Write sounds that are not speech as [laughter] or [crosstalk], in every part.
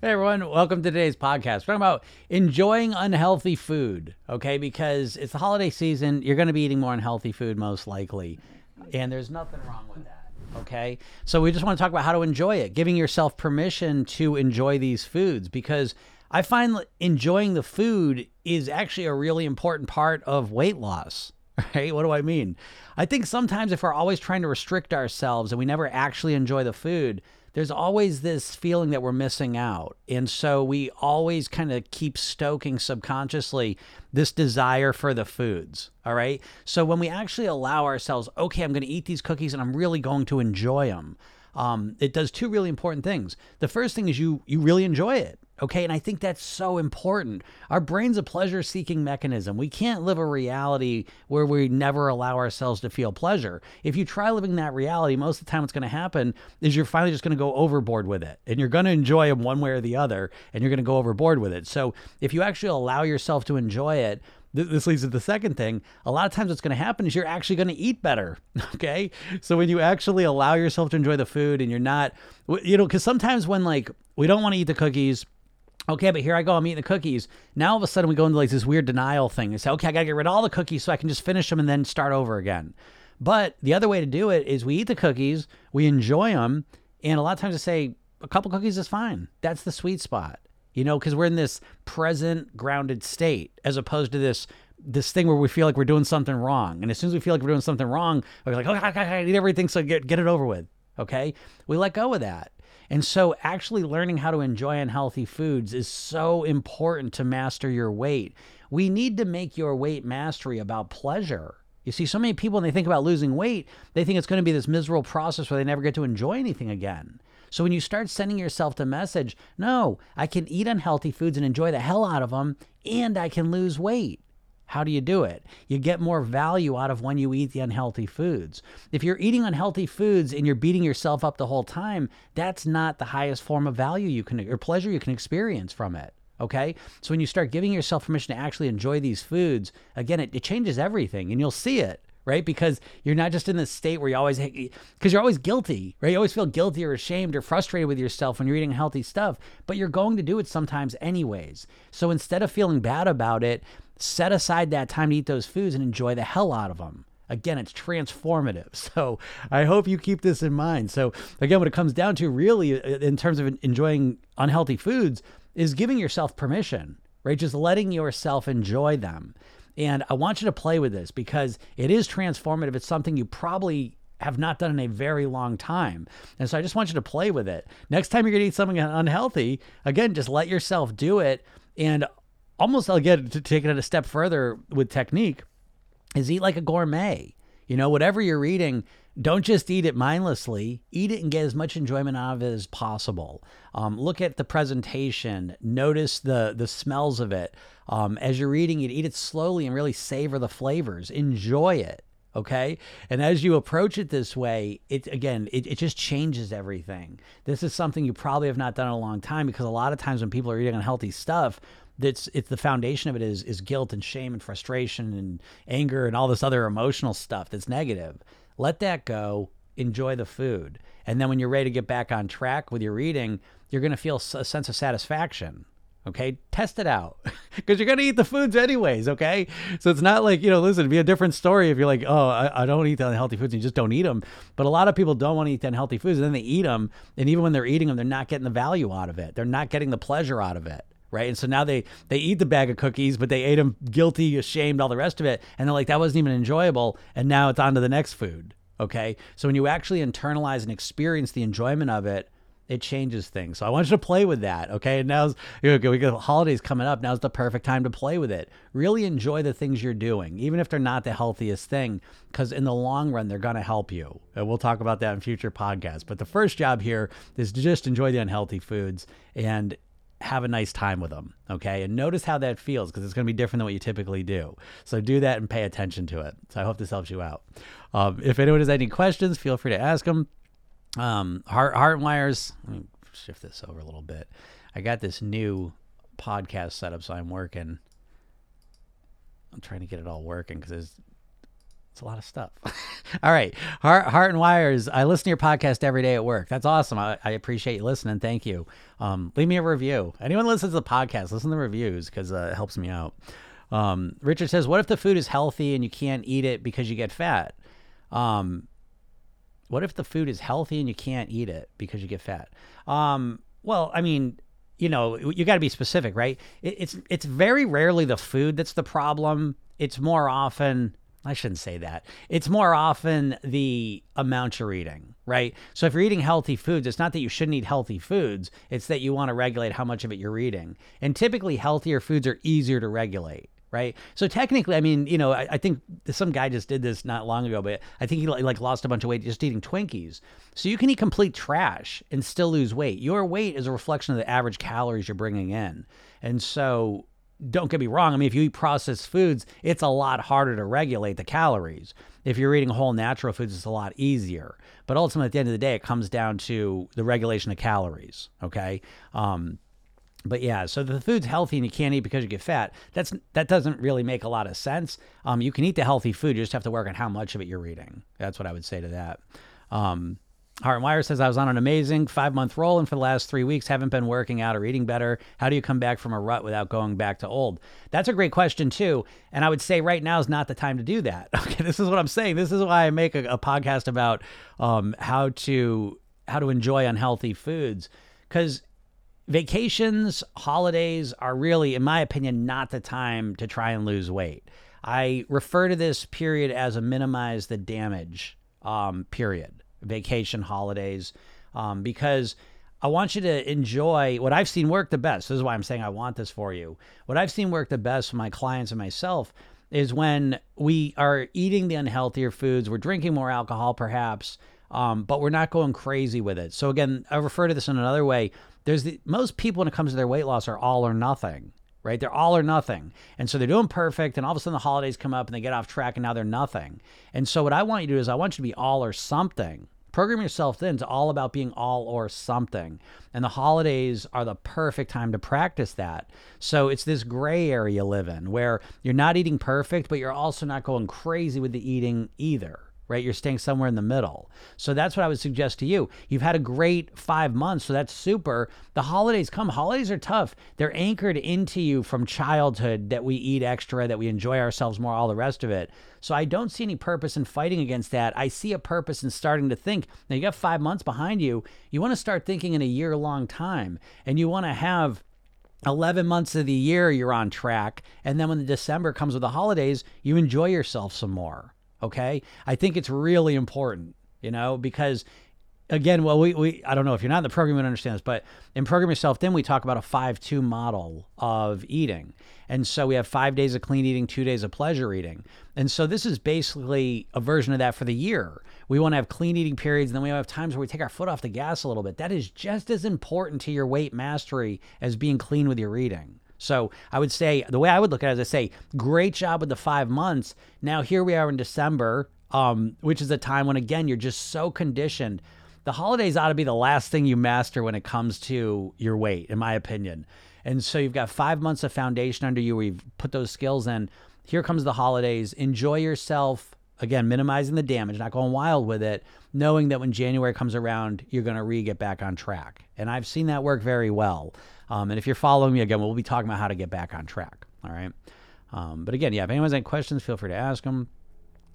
Hey everyone, welcome to today's podcast. We're talking about enjoying unhealthy food, okay? Because it's the holiday season, you're going to be eating more unhealthy food most likely, and there's nothing wrong with that, okay? So we just want to talk about how to enjoy it, giving yourself permission to enjoy these foods because I find enjoying the food is actually a really important part of weight loss. [laughs] Right? What do I mean? I think sometimes if we're always trying to restrict ourselves and we never actually enjoy the food, there's always this feeling that we're missing out. And so we always kind of keep stoking subconsciously this desire for the foods. All right. So when we actually allow ourselves, okay, I'm going to eat these cookies and I'm really going to enjoy them. Um, it does two really important things. The first thing is you you really enjoy it. Okay. And I think that's so important. Our brain's a pleasure seeking mechanism. We can't live a reality where we never allow ourselves to feel pleasure. If you try living that reality, most of the time what's going to happen is you're finally just going to go overboard with it and you're going to enjoy them one way or the other and you're going to go overboard with it. So if you actually allow yourself to enjoy it, this leads to the second thing. A lot of times, what's going to happen is you're actually going to eat better. [laughs] Okay. So when you actually allow yourself to enjoy the food and you're not, you know, because sometimes when like we don't want to eat the cookies, okay, but here I go, I'm eating the cookies. Now all of a sudden we go into like this weird denial thing and say, okay, I got to get rid of all the cookies so I can just finish them and then start over again. But the other way to do it is we eat the cookies, we enjoy them, and a lot of times I say a couple cookies is fine. That's the sweet spot, you know, because we're in this present, grounded state as opposed to this this thing where we feel like we're doing something wrong. And as soon as we feel like we're doing something wrong, we're like, oh, I, I eat everything, so get get it over with. Okay, we let go of that. And so, actually learning how to enjoy unhealthy foods is so important to master your weight. We need to make your weight mastery about pleasure. You see, so many people, when they think about losing weight, they think it's going to be this miserable process where they never get to enjoy anything again. So, when you start sending yourself the message, no, I can eat unhealthy foods and enjoy the hell out of them, and I can lose weight how do you do it? You get more value out of when you eat the unhealthy foods. If you're eating unhealthy foods and you're beating yourself up the whole time, that's not the highest form of value you can or pleasure you can experience from it. Okay. So when you start giving yourself permission to actually enjoy these foods, again, it, it changes everything and you'll see it right? Because you're not just in this state where you always, because you're always guilty, right? You always feel guilty or ashamed or frustrated with yourself when you're eating healthy stuff, but you're going to do it sometimes anyways. So instead of feeling bad about it, set aside that time to eat those foods and enjoy the hell out of them. Again, it's transformative. [laughs] So I hope you keep this in mind. So, again, what it comes down to really, uh, in terms of enjoying unhealthy foods, is giving yourself permission, right? Just letting yourself enjoy them. And I want you to play with this because it is transformative. It's something you probably have not done in a very long time. And so I just want you to play with it. Next time you're going to eat something unhealthy, again, just let yourself do it. And almost I'll get to take it a step further with technique is eat like a gourmet. You know, whatever you're eating, don't just eat it mindlessly. Eat it and get as much enjoyment out of it as possible. Um, look at the presentation. Notice the the smells of it. Um, as you're eating it, eat it slowly and really savor the flavors. Enjoy it. Okay. And as you approach it this way, it again, it, it just changes everything. This is something you probably have not done in a long time because a lot of times when people are eating unhealthy stuff, that's it's the foundation of it is is guilt and shame and frustration and anger and all this other emotional stuff that's negative. Let that go. Enjoy the food, and then when you're ready to get back on track with your eating, you're going to feel a sense of satisfaction. Okay, test it out [laughs] because you're gonna eat the foods anyways. Okay, so it's not like you know, listen, it'd be a different story if you're like, oh, I, I don't eat the unhealthy foods, and you just don't eat them. But a lot of people don't want to eat the unhealthy foods, and then they eat them, and even when they're eating them, they're not getting the value out of it. They're not getting the pleasure out of it right? And so now they they eat the bag of cookies, but they ate them guilty, ashamed, all the rest of it, and they're like that wasn't even enjoyable, and now it's on to the next food. Okay, so when you actually internalize and experience the enjoyment of it, it changes things. So I want you to play with that. Okay, and now's we got holidays coming up. Now's the perfect time to play with it. Really enjoy the things you're doing, even if they're not the healthiest thing, because in the long run they're to help you. And we'll talk about that in future podcasts. But the first job here is to just enjoy the unhealthy foods and have a nice time with them. Okay. And notice how that feels because it's going to be different than what you typically do. So do that and pay attention to it. So I hope this helps you out. Um, if anyone has any questions, feel free to ask them. Um, heart, heart wires, let me shift this over a little bit. I got this new podcast setup, so I'm working. I'm trying to get it all working because there's It's a lot of stuff. [laughs] All right. Heart, Heart and Wires. I listen to your podcast every day at work. That's awesome. I, I appreciate you listening. Thank you. Um, leave me a review. Anyone listens to the podcast, listen to the reviews because uh, it helps me out. Um, Richard says, What if the food is healthy and you can't eat it because you get fat? Um, what if the food is healthy and you can't eat it because you get fat? Um, well, I mean, you know, you got to be specific, right? It, it's it's very rarely the food that's the problem. It's more often I shouldn't say that. It's more often the amount you're eating, right? So if you're eating healthy foods, it's not that you shouldn't eat healthy foods, it's that you want to regulate how much of it you're eating. And typically, healthier foods are easier to regulate. Right. So technically, I mean, you know, I, I, think some guy just did this not long ago, but I think he like lost a bunch of weight just eating Twinkies. So you can eat complete trash and still lose weight. Your weight is a reflection of the average calories you're bringing in. And so don't get me wrong. I mean, if you eat processed foods, it's a lot harder to regulate the calories. If you're eating whole natural foods, it's a lot easier. But ultimately, at the end of the day, it comes down to the regulation of calories. Okay. Um, but yeah, so the food's healthy and you can't eat because you get fat. That's that doesn't really make a lot of sense. Um, you can eat the healthy food, you just have to work on how much of it you're eating. That's what I would say to that. Um, Heart Wire says, I was on an amazing five month roll and for the last three weeks haven't been working out or eating better. How do you come back from a rut without going back to old? That's a great question, too. And I would say right now is not the time to do that. [laughs] Okay, this is what I'm saying. This is why I make a, a podcast about um, how to how to enjoy unhealthy foods because vacations, holidays are really, in my opinion, not the time to try and lose weight. I refer to this period as a minimize the damage um, period vacation holidays um, because I want you to enjoy what I've seen work the best. This is why I'm saying I want this for you. What I've seen work the best for my clients and myself is when we are eating the unhealthier foods, we're drinking more alcohol perhaps, um, but we're not going crazy with it. So again, I refer to this in another way. There's the most people when it comes to their weight loss are all or nothing right? They're all or nothing. And so they're doing perfect. And all of a sudden the holidays come up and they get off track and now they're nothing. And so what I want you to do is I want you to be all or something. Program yourself thin to all about being all or something. And the holidays are the perfect time to practice that. So it's this gray area you live in where you're not eating perfect, but you're also not going crazy with the eating either right? You're staying somewhere in the middle. So that's what I would suggest to you. You've had a great five months, so that's super. The holidays come. Holidays are tough. They're anchored into you from childhood that we eat extra, that we enjoy ourselves more, all the rest of it. So I don't see any purpose in fighting against that. I see a purpose in starting to think. Now you got five months behind you. You want to start thinking in a year long time, and you want to have 11 months of the year you're on track. And then when the December comes with the holidays, you enjoy yourself some more. Okay. I think it's really important, you know, because again, well, we, we I don't know if you're not in the program, you understand this, but in Program Yourself Thin we talk about a five two model of eating. And so we have five days of clean eating, two days of pleasure eating. And so this is basically a version of that for the year. We want to have clean eating periods, and then we have times where we take our foot off the gas a little bit. That is just as important to your weight mastery as being clean with your eating. So I would say the way I would look at it is I say, great job with the five months. Now here we are in December, um, which is a time when again you're just so conditioned. The holidays ought to be the last thing you master when it comes to your weight, in my opinion. And so you've got five months of foundation under you where you've put those skills in. Here comes the holidays. Enjoy yourself. Again, minimizing the damage, not going wild with it, knowing that when January comes around, you're going to re get back on track. And I've seen that work very well. Um, and if you're following me again, we'll be talking about how to get back on track. All right. Um, but again, yeah, if anyone has any questions, feel free to ask them.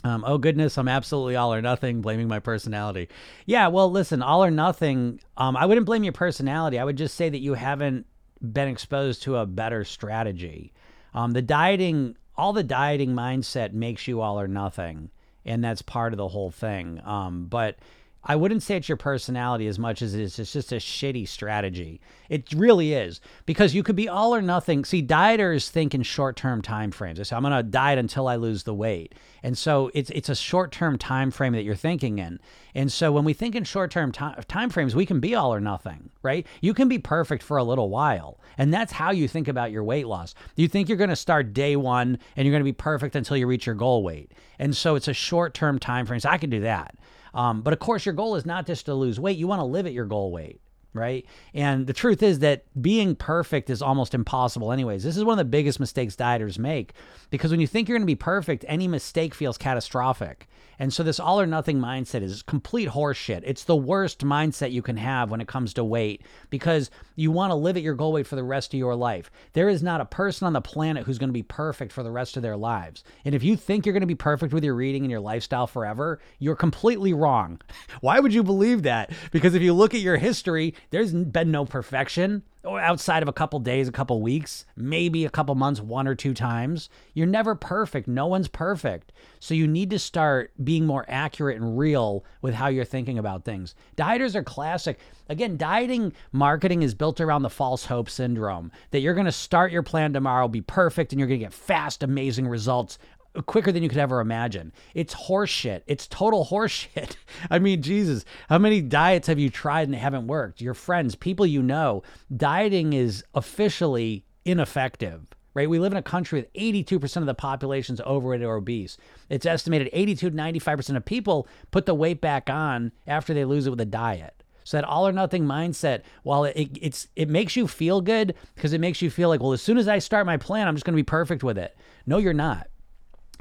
Um, oh goodness, I'm absolutely all or nothing, blaming my personality. Yeah, well, listen, all or nothing. Um, I wouldn't blame your personality. I would just say that you haven't been exposed to a better strategy. Um, the dieting, all the dieting mindset makes you all or nothing, and that's part of the whole thing. Um, but I wouldn't say it's your personality as much as it's It's just a shitty strategy. It really is because you could be all or nothing. See, dieters think in short-term time frames. They say, "I'm going to diet until I lose the weight," and so it's it's a short-term time frame that you're thinking in. And so when we think in short-term time time frames, we can be all or nothing, right? You can be perfect for a little while, and that's how you think about your weight loss. You think you're going to start day one and you're going to be perfect until you reach your goal weight, and so it's a short-term time frame. So I can do that. Um, but of course, your goal is not just to lose weight. You want to live at your goal weight. right? And the truth is that being perfect is almost impossible, anyways. This is one of the biggest mistakes dieters make because when you think you're going to be perfect, any mistake feels catastrophic. And so this all or nothing mindset is complete horseshit. It's the worst mindset you can have when it comes to weight because you want to live at your goal weight for the rest of your life. There is not a person on the planet who's going to be perfect for the rest of their lives. And if you think you're going to be perfect with your reading and your lifestyle forever, you're completely wrong. [laughs] Why would you believe that? Because if you look at your history, there's been no perfection or outside of a couple days, a couple weeks, maybe a couple months, one or two times. You're never perfect. No one's perfect. So you need to start being more accurate and real with how you're thinking about things. Dieters are classic. Again, dieting marketing is built around the false hope syndrome that you're going to start your plan tomorrow, be perfect, and you're going to get fast, amazing results quicker than you could ever imagine. It's horseshit. It's total [laughs] horseshit. I mean, Jesus, how many diets have you tried and they haven't worked? Your friends, people you know, dieting is officially ineffective. Right? We live in a country with 82% of the population is overweight or obese. It's estimated 82 to 95% of people put the weight back on after they lose it with a diet. So that all or nothing mindset, while it, it's it makes you feel good because it makes you feel like, well, as soon as I start my plan, I'm just going to be perfect with it. No, you're not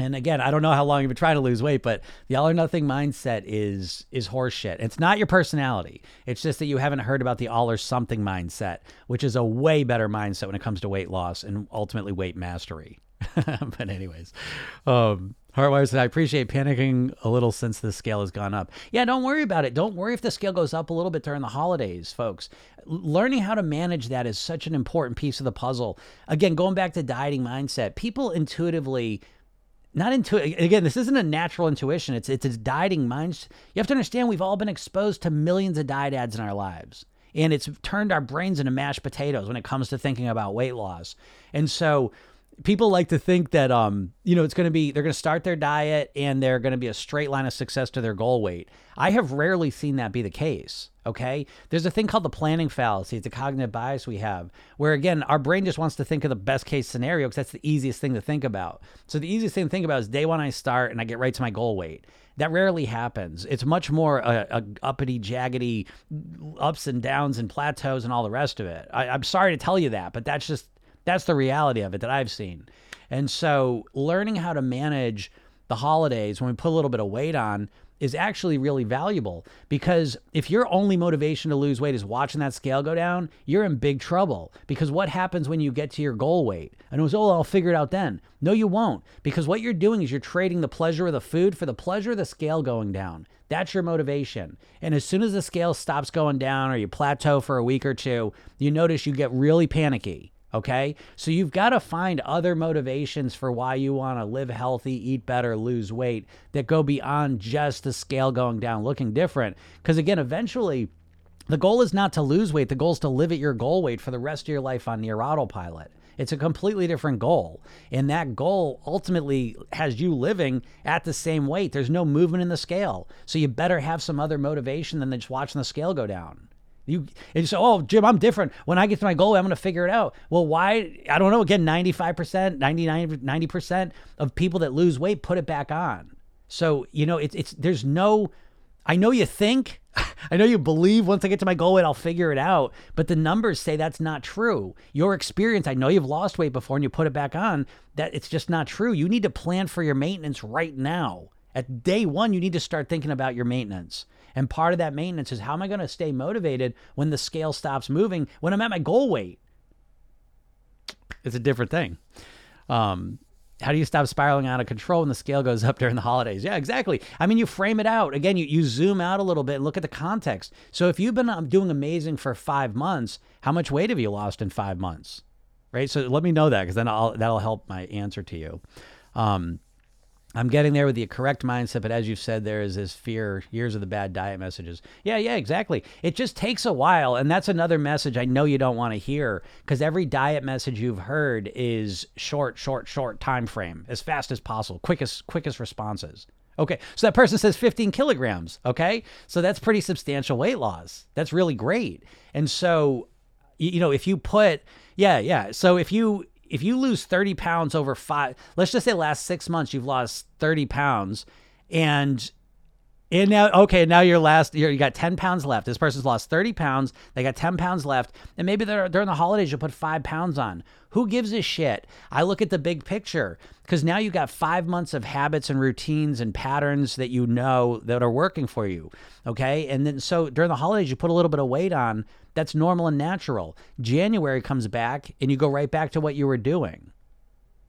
and again, I don't know how long you've been trying to lose weight, but the all or nothing mindset is is horseshit. It's not your personality. It's just that you haven't heard about the all or something mindset, which is a way better mindset when it comes to weight loss and ultimately weight mastery. [laughs] but anyways, um, Heartwire said, I appreciate panicking a little since the scale has gone up. Yeah, don't worry about it. Don't worry if the scale goes up a little bit during the holidays, folks. Learning how to manage that is such an important piece of the puzzle. Again, going back to dieting mindset, people intuitively not into again this isn't a natural intuition. It's it's a dieting mind you have to understand we've all been exposed to millions of diet ads in our lives. And it's turned our brains into mashed potatoes when it comes to thinking about weight loss. And so people like to think that um you know it's going to be they're going to start their diet and they're going to be a straight line of success to their goal weight. I have rarely seen that be the case okay there's a thing called the planning fallacy it's a cognitive bias we have where again our brain just wants to think of the best case scenario because that's the easiest thing to think about so the easiest thing to think about is day one i start and i get right to my goal weight that rarely happens. It's much more a, a, uppity, jaggedy ups and downs and plateaus and all the rest of it. I, I'm sorry to tell you that, but that's just that's the reality of it that I've seen. And so learning how to manage the holidays when we put a little bit of weight on is actually really valuable because if your only motivation to lose weight is watching that scale go down, you're in big trouble. Because what happens when you get to your goal weight? And it was, oh, I'll figure it out then. No, you won't. Because what you're doing is you're trading the pleasure of the food for the pleasure of the scale going down. That's your motivation. And as soon as the scale stops going down or you plateau for a week or two, you notice you get really panicky Okay. So you've got to find other motivations for why you want to live healthy, eat better, lose weight that go beyond just the scale going down, looking different. Because again, eventually, the goal is not to lose weight. The goal is to live at your goal weight for the rest of your life on near autopilot. It's a completely different goal. And that goal ultimately has you living at the same weight. There's no movement in the scale. So you better have some other motivation than just watching the scale go down. You and so, oh, Jim, I'm different. When I get to my goal, I'm going to figure it out. Well, why? I don't know. Again, 95%, 99, 90% of people that lose weight put it back on. So, you know, it's, it's, there's no, I know you think, [laughs] I know you believe once I get to my goal weight, I'll figure it out. But the numbers say that's not true. Your experience, I know you've lost weight before and you put it back on, that it's just not true. You need to plan for your maintenance right now. At day one, you need to start thinking about your maintenance. And part of that maintenance is how am I going to stay motivated when the scale stops moving when I'm at my goal weight? It's a different thing. Um, how do you stop spiraling out of control when the scale goes up during the holidays? Yeah, exactly. I mean, you frame it out. Again, you, you zoom out a little bit and look at the context. So if you've been um, doing amazing for five months, how much weight have you lost in five months? Right. So let me know that because then I'll, that'll help my answer to you. Um, I'm getting there with the correct mindset, but as you've said, there is this fear, years of the bad diet messages. Yeah, yeah, exactly. It just takes a while, and that's another message I know you don't want to hear because every diet message you've heard is short, short, short time frame, as fast as possible, quickest, quickest responses. Okay, so that person says 15 kilograms. Okay, so that's pretty substantial weight loss. That's really great. And so, you know, if you put, yeah, yeah. So if you if you lose 30 pounds over five, let's just say last six months, you've lost 30 pounds and And now, okay, now you're last. You're, you got 10 pounds left. This person's lost 30 pounds. They got 10 pounds left. And maybe they're, during the holidays, you'll put five pounds on. Who gives a shit? I look at the big picture because now you got five months of habits and routines and patterns that you know that are working for you. Okay. And then so during the holidays, you put a little bit of weight on. That's normal and natural. January comes back and you go right back to what you were doing.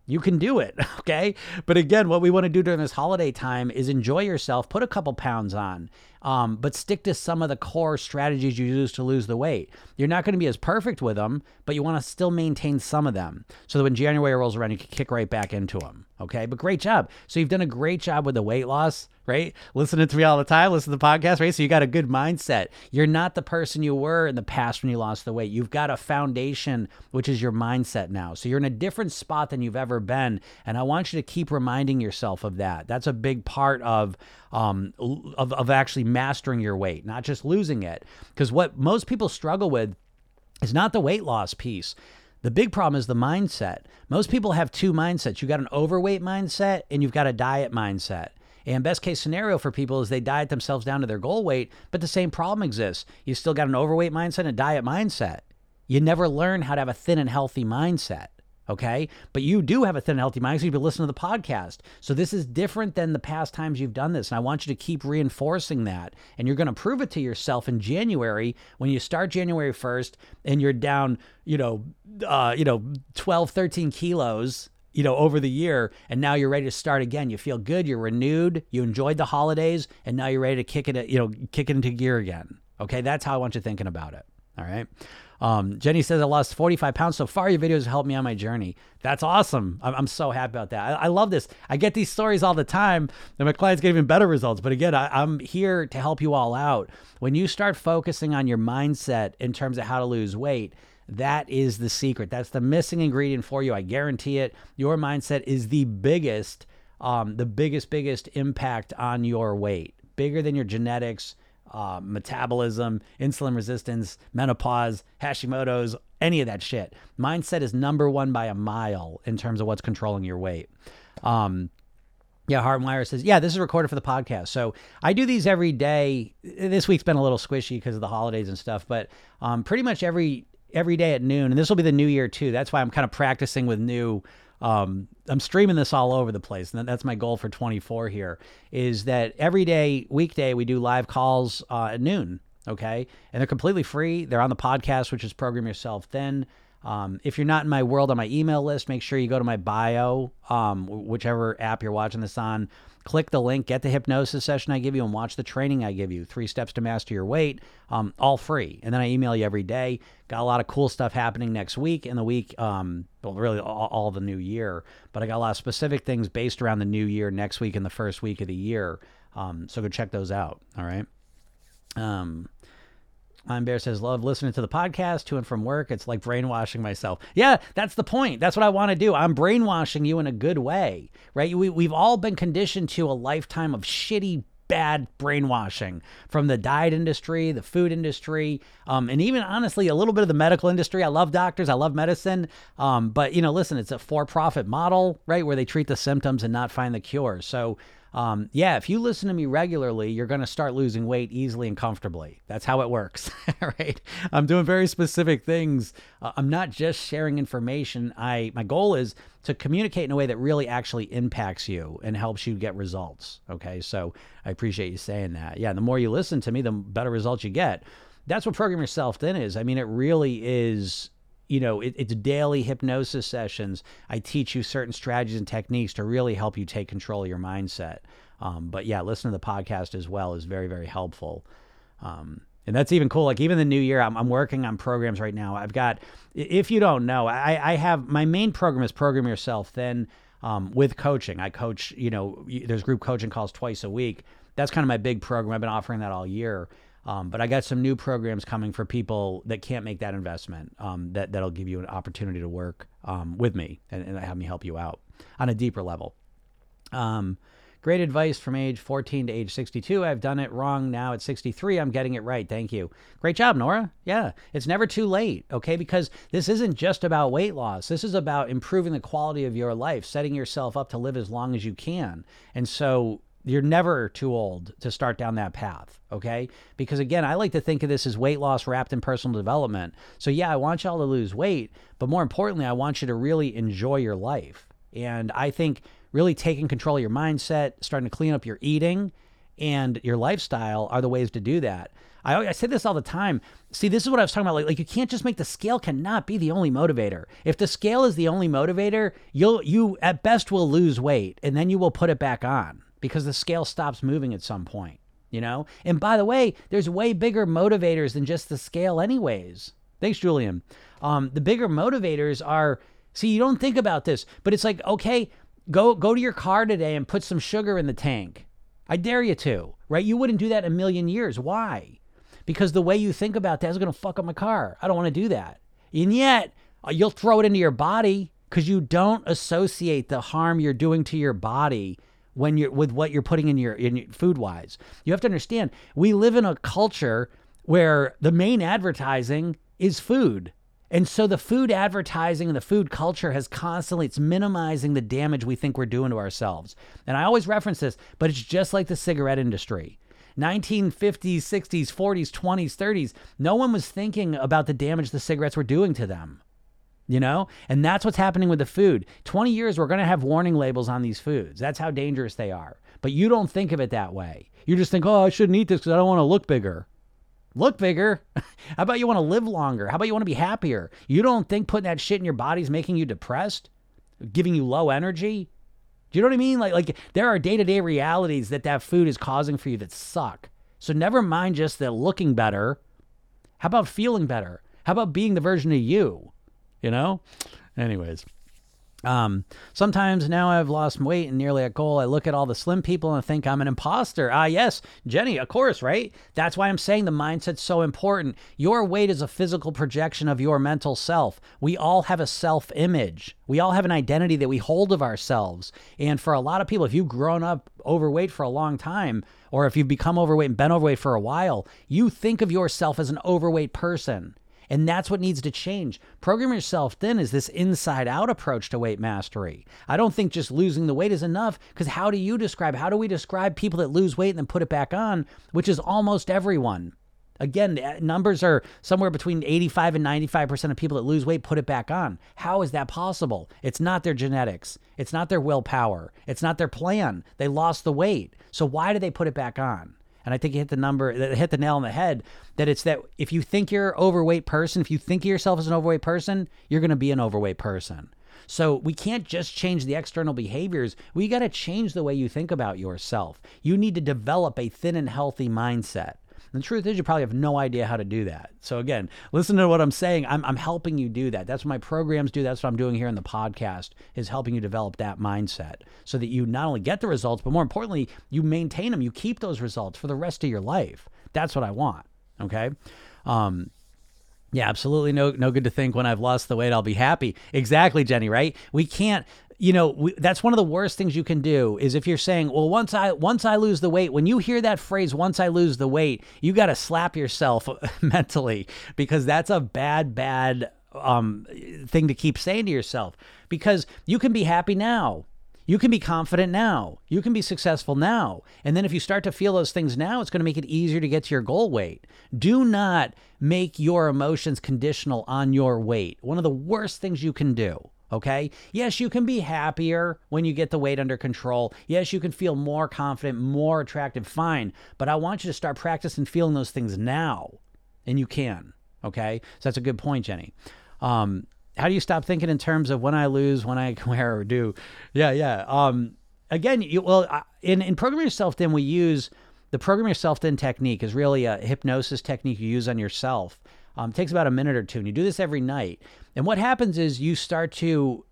You can do it, [laughs] okay? But again, what we want to do during this holiday time is enjoy yourself, put a couple pounds on, um, but stick to some of the core strategies you use to lose the weight. You're not going to be as perfect with them, but you want to still maintain some of them so that when January rolls around, you can kick right back into them. Okay, but great job. So you've done a great job with the weight loss, right? Listening to me all the time, listen to the podcast, right? So you got a good mindset. You're not the person you were in the past when you lost the weight. You've got a foundation, which is your mindset now. So you're in a different spot than you've ever been. And I want you to keep reminding yourself of that. That's a big part of um, of, of actually mastering your weight, not just losing it. Because what most people struggle with is not the weight loss piece. The big problem is the mindset. Most people have two mindsets. you've got an overweight mindset and you've got a diet mindset. And best case scenario for people is they diet themselves down to their goal weight, but the same problem exists. You still got an overweight mindset and a diet mindset. You never learn how to have a thin and healthy mindset. Okay. But you do have a thin healthy mind because you've been listening to the podcast. So this is different than the past times you've done this. And I want you to keep reinforcing that. And you're going to prove it to yourself in January when you start January 1st and you're down, you know, uh, you know, 12, 13 kilos you know, over the year, and now you're ready to start again. You feel good, you're renewed, you enjoyed the holidays, and now you're ready to kick it, you know, kick it into gear again. Okay, that's how I want you thinking about it. All right. Um, Jenny says, I lost 45 pounds so far. Your videos helped me on my journey. That's awesome. I'm, I'm so happy about that. I, I, love this. I get these stories all the time, and my clients get even better results. But again, I, I'm here to help you all out. When you start focusing on your mindset in terms of how to lose weight, that is the secret. That's the missing ingredient for you. I guarantee it. Your mindset is the biggest, um, the biggest, biggest impact on your weight, bigger than your genetics uh, metabolism, insulin resistance, menopause, Hashimoto's, any of that shit. Mindset is number one by a mile in terms of what's controlling your weight. Um, yeah, Hartmeyer says, yeah, this is recorded for the podcast. So I do these every day. This week's been a little squishy because of the holidays and stuff, but um, pretty much every every day at noon. And this will be the new year too. That's why I'm kind of practicing with new um, I'm streaming this all over the place, and that's my goal for 24 here. Is that every day, weekday, we do live calls uh, at noon. Okay, and they're completely free. They're on the podcast, which is Program Yourself Thin. Um, if you're not in my world on my email list, make sure you go to my bio, um, whichever app you're watching this on click the link, get the hypnosis session I give you, and watch the training I give you. Three steps to master your weight, um, all free. And then I email you every day. Got a lot of cool stuff happening next week and the week, um, well, really all, all the new year. But I got a lot of specific things based around the new year next week and the first week of the year. Um, so go check those out. All right. Um, I'm Bear says, love listening to the podcast to and from work. It's like brainwashing myself. Yeah, that's the point. That's what I want to do. I'm brainwashing you in a good way, right? We, we've all been conditioned to a lifetime of shitty, bad brainwashing from the diet industry, the food industry, um, and even honestly, a little bit of the medical industry. I love doctors, I love medicine. Um, but, you know, listen, it's a for profit model, right? Where they treat the symptoms and not find the cure. So, um, yeah, if you listen to me regularly, you're going to start losing weight easily and comfortably. That's how it works, [laughs] right? I'm doing very specific things. Uh, I'm not just sharing information. I my goal is to communicate in a way that really actually impacts you and helps you get results. Okay, so I appreciate you saying that. Yeah, the more you listen to me, the better results you get. That's what program yourself thin is. I mean, it really is you know, it, it's daily hypnosis sessions. I teach you certain strategies and techniques to really help you take control of your mindset. Um, but yeah, listen to the podcast as well is very, very helpful. Um, and that's even cool. Like even the new year, I'm, I'm working on programs right now. I've got, if you don't know, I, I have my main program is Program Yourself. Thin um, with coaching, I coach. You know, there's group coaching calls twice a week. That's kind of my big program. I've been offering that all year. Um, but I got some new programs coming for people that can't make that investment. Um, that that'll give you an opportunity to work um, with me and, and, have me help you out on a deeper level. Um, great advice from age 14 to age 62. I've done it wrong now at 63. I'm getting it right. Thank you. Great job, Nora. Yeah, it's never too late. Okay, because this isn't just about weight loss. This is about improving the quality of your life, setting yourself up to live as long as you can. And so You're never too old to start down that path, okay? Because again, I like to think of this as weight loss wrapped in personal development. So, yeah, I want y'all to lose weight, but more importantly, I want you to really enjoy your life. And I think really taking control of your mindset, starting to clean up your eating and your lifestyle are the ways to do that. I, I say this all the time. See, this is what I was talking about. Like, like you can't just make the scale cannot be the only motivator. If the scale is the only motivator, you'll you at best will lose weight and then you will put it back on because the scale stops moving at some point. You know. And by the way, there's way bigger motivators than just the scale, anyways. Thanks, Julian. Um, the bigger motivators are. See, you don't think about this, but it's like, okay, go go to your car today and put some sugar in the tank. I dare you to, right? You wouldn't do that in a million years. Why? because the way you think about that is going to fuck up my car. I don't want to do that. And yet, uh, you'll throw it into your body because you don't associate the harm you're doing to your body when you're with what you're putting in your in your food wise. You have to understand, we live in a culture where the main advertising is food. And so the food advertising and the food culture has constantly it's minimizing the damage we think we're doing to ourselves. And I always reference this, but it's just like the cigarette industry. 1950s, 60s, 40s, 20s, 30s, no one was thinking about the damage the cigarettes were doing to them. You know? And that's what's happening with the food. 20 years, we're going to have warning labels on these foods. That's how dangerous they are. But you don't think of it that way. You just think, oh, I shouldn't eat this because I don't want to look bigger. Look bigger. [laughs] How about you want to live longer? How about you want to be happier? You don't think putting that shit in your body is making you depressed? Giving you low energy? Do you know what I mean? Like, like there are day to day realities that that food is causing for you that suck. So never mind just the looking better. How about feeling better? How about being the version of you? You know? Anyways. Um, sometimes now I've lost weight and nearly at goal. I look at all the slim people and think I'm an imposter. Ah, yes, Jenny, of course, right? That's why I'm saying the mindset's so important. Your weight is a physical projection of your mental self. We all have a self image. We all have an identity that we hold of ourselves. And for a lot of people, if you've grown up overweight for a long time, or if you've become overweight and been overweight for a while, you think of yourself as an overweight person. And that's what needs to change. Program yourself thin is this inside out approach to weight mastery. I don't think just losing the weight is enough because how do you describe, how do we describe people that lose weight and then put it back on, which is almost everyone? Again, eh, numbers are somewhere between 85 and 95% of people that lose weight put it back on. How is that possible? It's not their genetics. It's not their willpower. It's not their plan. They lost the weight. So why do they put it back on? And I think you hit the number, hit the nail on the head. That it's that if you think you're an overweight person, if you think of yourself as an overweight person, you're going to be an overweight person. So we can't just change the external behaviors. We got to change the way you think about yourself. You need to develop a thin and healthy mindset. And the truth is, you probably have no idea how to do that. So, again, listen to what I'm saying. I'm, I'm helping you do that. That's what my programs do. That's what I'm doing here in the podcast, is helping you develop that mindset so that you not only get the results, but more importantly, you maintain them. You keep those results for the rest of your life. That's what I want. Okay. Um, yeah, absolutely. No, no good to think when I've lost the weight, I'll be happy. Exactly, Jenny. Right? We can't you know we, that's one of the worst things you can do is if you're saying well once i once i lose the weight when you hear that phrase once i lose the weight you got to slap yourself [laughs] mentally because that's a bad bad um, thing to keep saying to yourself because you can be happy now you can be confident now. You can be successful now. And then if you start to feel those things now, it's going to make it easier to get to your goal weight. Do not make your emotions conditional on your weight. One of the worst things you can do. Okay. Yes, you can be happier when you get the weight under control. Yes, you can feel more confident, more attractive. Fine. But I want you to start practicing feeling those things now. And you can. Okay. So that's a good point, Jenny. Um, how do you stop thinking in terms of when I lose, when I [laughs] wear or do? Yeah, yeah. Um, again, you, well, in, in Program Yourself, Thin we use the Program Yourself Thin technique is really a hypnosis technique you use on yourself. Um, it takes about a minute or two, and you do this every night. And what happens is you start to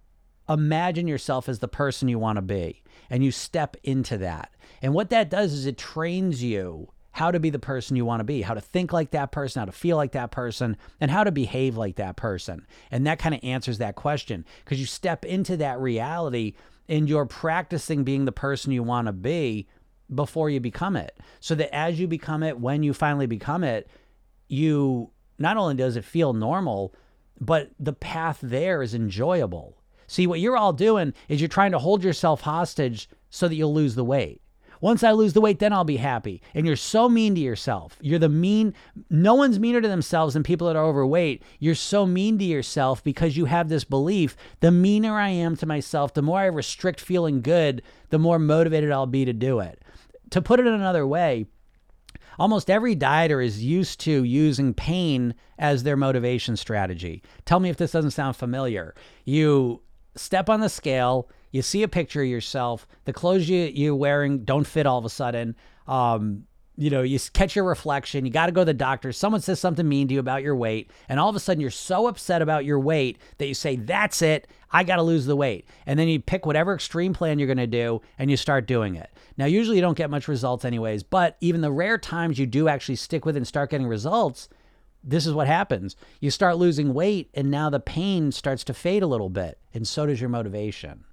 imagine yourself as the person you want to be, and you step into that. And what that does is it trains you how to be the person you want to be, how to think like that person, how to feel like that person, and how to behave like that person. And that kind of answers that question because you step into that reality and you're practicing being the person you want to be before you become it. So that as you become it, when you finally become it, you not only does it feel normal, but the path there is enjoyable. See, what you're all doing is you're trying to hold yourself hostage so that you'll lose the weight. Once I lose the weight, then I'll be happy. And you're so mean to yourself. You're the mean, no one's meaner to themselves than people that are overweight. You're so mean to yourself because you have this belief the meaner I am to myself, the more I restrict feeling good, the more motivated I'll be to do it. To put it another way, almost every dieter is used to using pain as their motivation strategy. Tell me if this doesn't sound familiar. You step on the scale, you see a picture of yourself, the clothes you, you're wearing don't fit all of a sudden. Um, you know, you catch your reflection, you got to go to the doctor. Someone says something mean to you about your weight, and all of a sudden you're so upset about your weight that you say, That's it, I got to lose the weight. And then you pick whatever extreme plan you're going to do and you start doing it. Now, usually you don't get much results, anyways, but even the rare times you do actually stick with it and start getting results, this is what happens. You start losing weight, and now the pain starts to fade a little bit, and so does your motivation.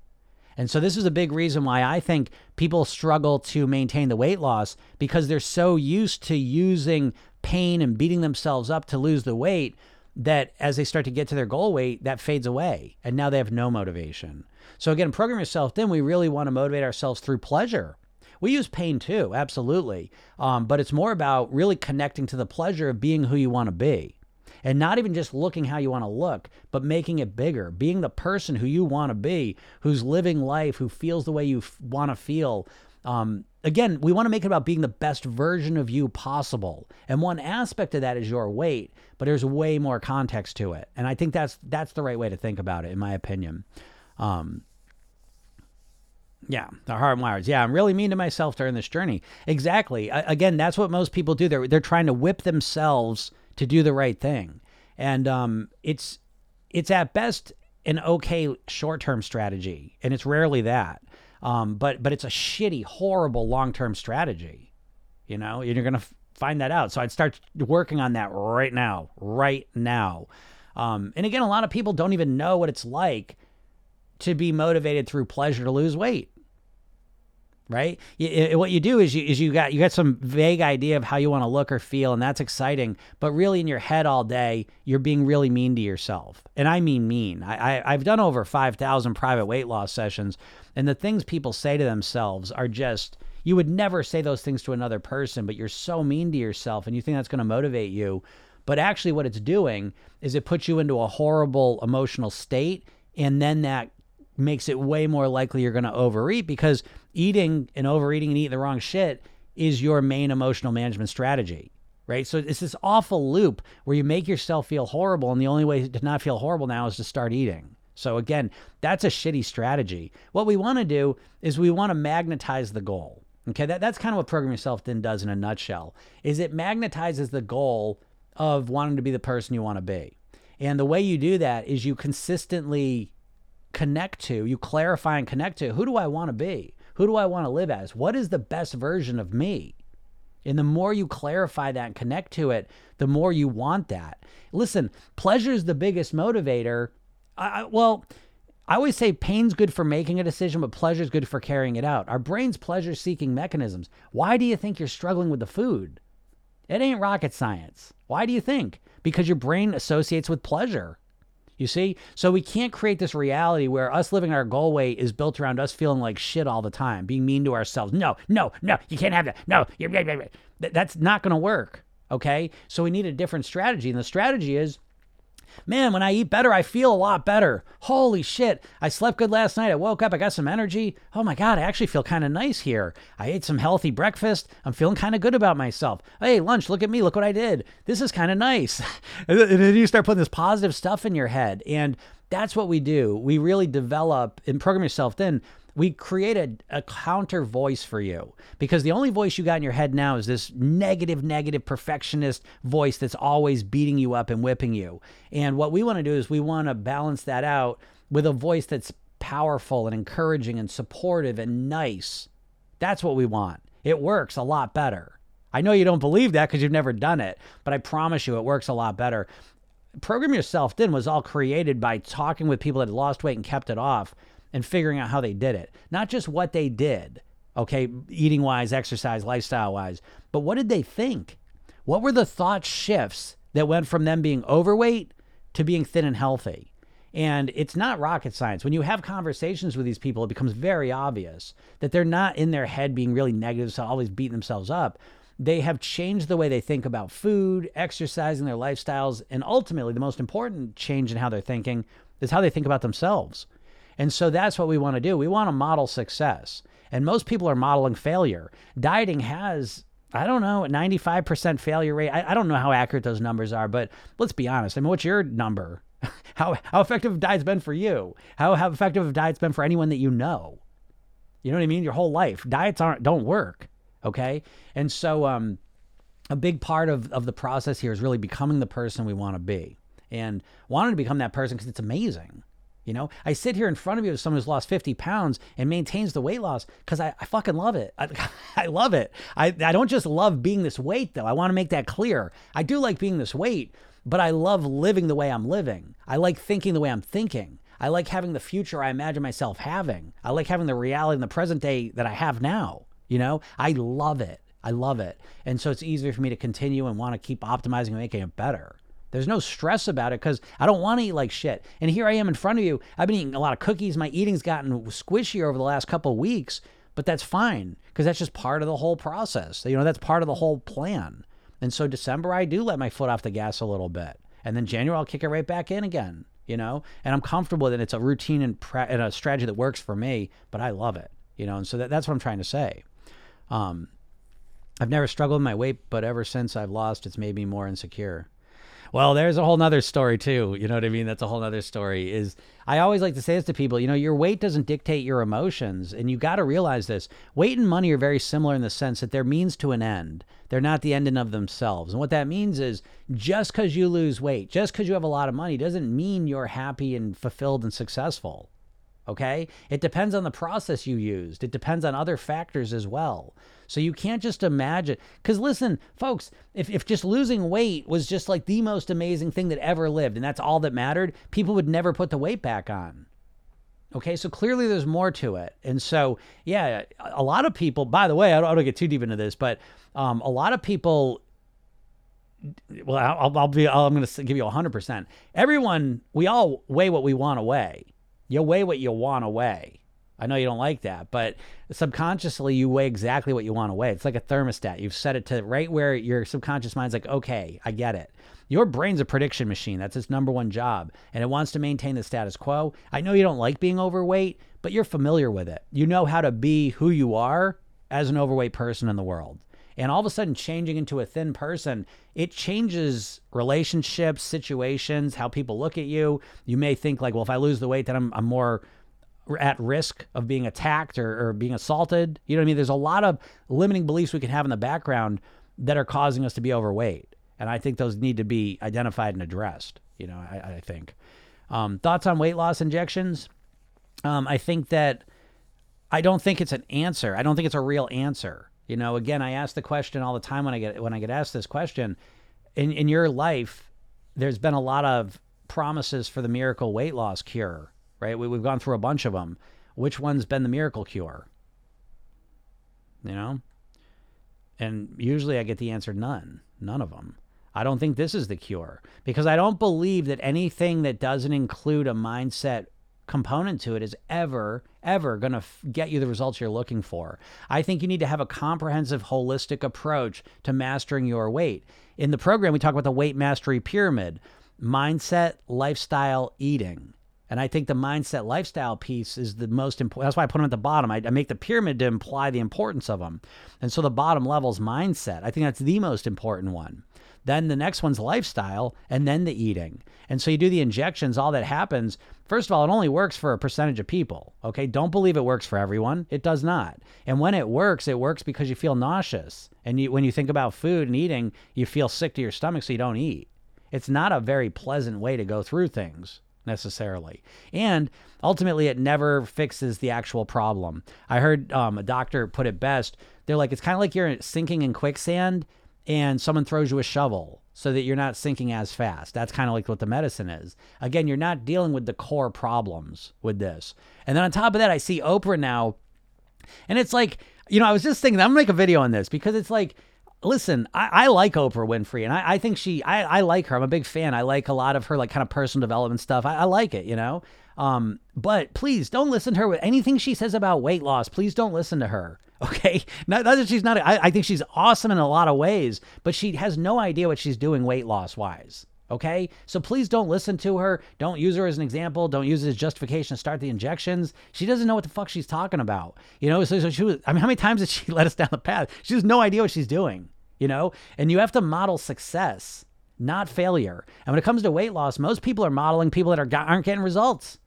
And so this is a big reason why I think people struggle to maintain the weight loss because they're so used to using pain and beating themselves up to lose the weight that as they start to get to their goal weight, that fades away. And now they have no motivation. So again, program yourself thin we really want to motivate ourselves through pleasure. We use pain too, absolutely. Um, but it's more about really connecting to the pleasure of being who you want to be and not even just looking how you want to look, but making it bigger, being the person who you want to be, who's living life, who feels the way you f- want to feel. Um, again, we want to make it about being the best version of you possible. And one aspect of that is your weight, but there's way more context to it. And I think that's that's the right way to think about it, in my opinion. Um, yeah, the hard wires. Yeah, I'm really mean to myself during this journey. Exactly. I, again, that's what most people do. They're they're trying to whip themselves to do the right thing. And um, it's it's at best an okay short term strategy, and it's rarely that. Um, but but it's a shitty, horrible long term strategy. You know, and you're gonna f- find that out. So I'd start working on that right now, right now. Um, and again, a lot of people don't even know what it's like to be motivated through pleasure to lose weight right? You, what you do is you is you got you got some vague idea of how you want to look or feel, and that's exciting. But really, in your head all day, you're being really mean to yourself, and I mean mean. I, I I've done over five thousand private weight loss sessions, and the things people say to themselves are just. You would never say those things to another person, but you're so mean to yourself, and you think that's going to motivate you. But actually, what it's doing is it puts you into a horrible emotional state, and then that makes it way more likely you're going to overeat because eating and overeating and eating the wrong shit is your main emotional management strategy right? So it's this awful loop where you make yourself feel horrible, and the only way to not feel horrible now is to start eating. So again, that's a shitty strategy. What we want to do is we want to magnetize the goal. Okay, that, that's kind of what Program Yourself Thin does in a nutshell. Is it magnetizes the goal of wanting to be the person you want to be. And the way you do that is you consistently connect to, you clarify and connect to who do I want to be? Who do I want to live as? What is the best version of me? And the more you clarify that and connect to it, the more you want that. Listen, pleasure is the biggest motivator. I, well, I always say pain's good for making a decision, but pleasure's good for carrying it out. Our brain's pleasure seeking mechanisms. Why do you think you're struggling with the food? It ain't rocket science. Why do you think? Because your brain associates with pleasure. You see? So we can't create this reality where us living our goal weight is built around us feeling like shit all the time, being mean to ourselves. No, no, no, you can't have that. No, you're, that's not going to work. Okay? So we need a different strategy. And the strategy is Man, when I eat better, I feel a lot better. Holy shit. I slept good last night. I woke up. I got some energy. Oh my God, I actually feel kind of nice here. I ate some healthy breakfast. I'm feeling kind of good about myself. Hey, lunch, look at me. Look what I did. This is kind of nice. [laughs] and then you start putting this positive stuff in your head. And that's what we do. We really develop and program yourself thin we created a counter voice for you because the only voice you got in your head now is this negative, negative perfectionist voice that's always beating you up and whipping you. And what we want to do is we want to balance that out with a voice that's powerful and encouraging and supportive and nice. That's what we want. It works a lot better. I know you don't believe that because you've never done it, but I promise you it works a lot better. Program Yourself Thin was all created by talking with people that lost weight and kept it off and figuring out how they did it. Not just what they did, okay, eating wise, exercise, lifestyle wise, but what did they think? What were the thought shifts that went from them being overweight to being thin and healthy? And it's not rocket science. When you have conversations with these people, it becomes very obvious that they're not in their head being really negative, so always beating themselves up. They have changed the way they think about food, exercising their lifestyles, and ultimately, the most important change in how they're thinking is how they think about themselves. And so that's what we want to do. We want to model success. And most people are modeling failure. Dieting has I don't know, 95% failure rate. I, I, don't know how accurate those numbers are, but let's be honest. I mean, what's your number? [laughs] how, how effective have diet's been for you? How, how effective have diet's been for anyone that you know? You know what I mean? Your whole life. Diets aren't, don't work. Okay. And so, um, a big part of, of the process here is really becoming the person we want to be and wanting to become that person because it's amazing. You know, I sit here in front of you as someone who's lost 50 pounds and maintains the weight loss because I, I fucking love it. I, [laughs] I love it. I, I don't just love being this weight, though. I want to make that clear. I do like being this weight, but I love living the way I'm living. I like thinking the way I'm thinking. I like having the future I imagine myself having. I like having the reality in the present day that I have now. You know, I love it. I love it. And so it's easier for me to continue and want to keep optimizing and making it better. There's no stress about it because I don't want to eat like shit. And here I am in front of you. I've been eating a lot of cookies. My eating's gotten squishy over the last couple of weeks, but that's fine because that's just part of the whole process. You know, that's part of the whole plan. And so December, I do let my foot off the gas a little bit. And then January, I'll kick it right back in again, you know? And I'm comfortable with it. It's a routine and, pre- and a strategy that works for me, but I love it, you know? And so that, that's what I'm trying to say. Um, I've never struggled with my weight, but ever since I've lost, it's made me more insecure. Well, there's a whole nother story too. You know what I mean? That's a whole nother story. Is I always like to say this to people, you know, your weight doesn't dictate your emotions. And you got to realize this. Weight and money are very similar in the sense that they're means to an end. They're not the end in of themselves. And what that means is just because you lose weight, just because you have a lot of money, doesn't mean you're happy and fulfilled and successful. Okay? It depends on the process you used. It depends on other factors as well. So you can't just imagine. Because listen, folks, if, if just losing weight was just like the most amazing thing that ever lived and that's all that mattered, people would never put the weight back on. Okay, so clearly there's more to it. And so, yeah, a lot of people, by the way, I don't, I don't get too deep into this, but um, a lot of people well, I'll, I'll be, i am going to give you 100%. Everyone, we all weigh what we want to weigh. You weigh what you want to weigh. I know you don't like that, but subconsciously you weigh exactly what you want to weigh. It's like a thermostat. You've set it to right where your subconscious mind's like, okay, I get it. Your brain's a prediction machine. That's its number one job. And it wants to maintain the status quo. I know you don't like being overweight, but you're familiar with it. You know how to be who you are as an overweight person in the world. And all of a sudden, changing into a thin person, it changes relationships, situations, how people look at you. You may think, like, well, if I lose the weight, then I'm, I'm more at risk of being attacked or, or being assaulted. You know what I mean? There's a lot of limiting beliefs we can have in the background that are causing us to be overweight. And I think those need to be identified and addressed. You know, I, I think. Um, thoughts on weight loss injections? Um, I think that I don't think it's an answer. I don't think it's a real answer. You know, again, I ask the question all the time when I get when I get asked this question. In in your life, there's been a lot of promises for the miracle weight loss cure right? We, we've gone through a bunch of them. Which one's been the miracle cure? You know? And usually I get the answer none. None of them. I don't think this is the cure because I don't believe that anything that doesn't include a mindset component to it is ever, ever going to f- get you the results you're looking for. I think you need to have a comprehensive, holistic approach to mastering your weight. In the program, we talk about the weight mastery pyramid mindset, lifestyle, eating. And I think the mindset lifestyle piece is the most important. That's why I put them at the bottom. I, I, make the pyramid to imply the importance of them. And so the bottom level is mindset. I think that's the most important one. Then the next one's lifestyle, and then the eating. And so you do the injections, all that happens. First of all, it only works for a percentage of people. Okay. Don't believe it works for everyone. It does not. And when it works, it works because you feel nauseous. And you, when you think about food and eating, you feel sick to your stomach, so you don't eat. It's not a very pleasant way to go through things necessarily. And ultimately, it never fixes the actual problem. I heard um, a doctor put it best. They're like, it's kind of like you're sinking in quicksand and someone throws you a shovel so that you're not sinking as fast. That's kind of like what the medicine is. Again, you're not dealing with the core problems with this. And then on top of that, I see Oprah now, and it's like, you know, I was just thinking, I'm gonna make a video on this because it's like, listen, I, I like Oprah Winfrey, and I, I think she, I, I like her. I'm a big fan. I like a lot of her like kind of personal development stuff. I, I like it, you know. Um, but please don't listen to her with anything she says about weight loss. Please don't listen to her. [laughs] Okay, not, not that she's not. I, I think she's awesome in a lot of ways, but she has no idea what she's doing weight loss wise. Okay, so please don't listen to her. Don't use her as an example. Don't use it as justification to start the injections. She doesn't know what the fuck she's talking about. You know, so, so she was. I mean, how many times did she [laughs] let us down the path? She has no idea what she's doing. You know, and you have to model success, not failure. And when it comes to weight loss, most people are modeling people that are aren't getting results.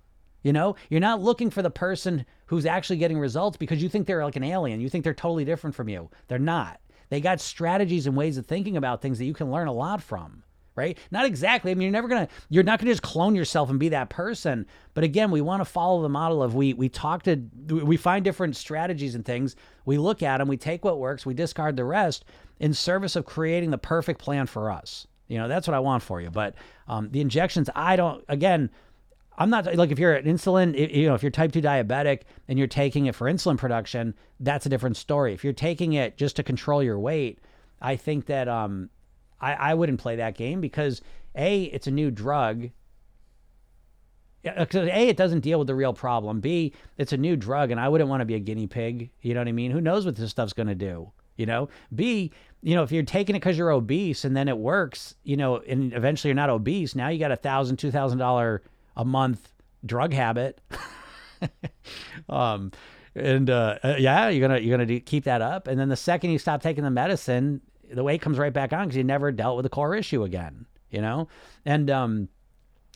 You know, you're not looking for the person who's actually getting results because you think they're like an alien. You think they're totally different from you. They're not. They got strategies and ways of thinking about things that you can learn a lot from, right? Not exactly. I mean, you're never going to you're not going to just clone yourself and be that person. But again, we want to follow the model of we we talk to we find different strategies and things. We look at them, we take what works, we discard the rest in service of creating the perfect plan for us. You know, that's what I want for you. But um, the injections, I don't again, I'm not like if you're an insulin, you know, if you're type 2 diabetic and you're taking it for insulin production, that's a different story. If you're taking it just to control your weight, I think that um, I, I wouldn't play that game because A, it's a new drug. Because A, it doesn't deal with the real problem. B, it's a new drug and I wouldn't want to be a guinea pig. You know what I mean? Who knows what this stuff's going to do? You know, B, you know, if you're taking it because you're obese and then it works, you know, and eventually you're not obese, now you got a thousand, two thousand dollar a month drug habit. [laughs] um, and uh, uh, yeah, you're gonna you're gonna do, keep that up, and then the second you stop taking the medicine, the weight comes right back on because you never dealt with the core issue again. You know, and um,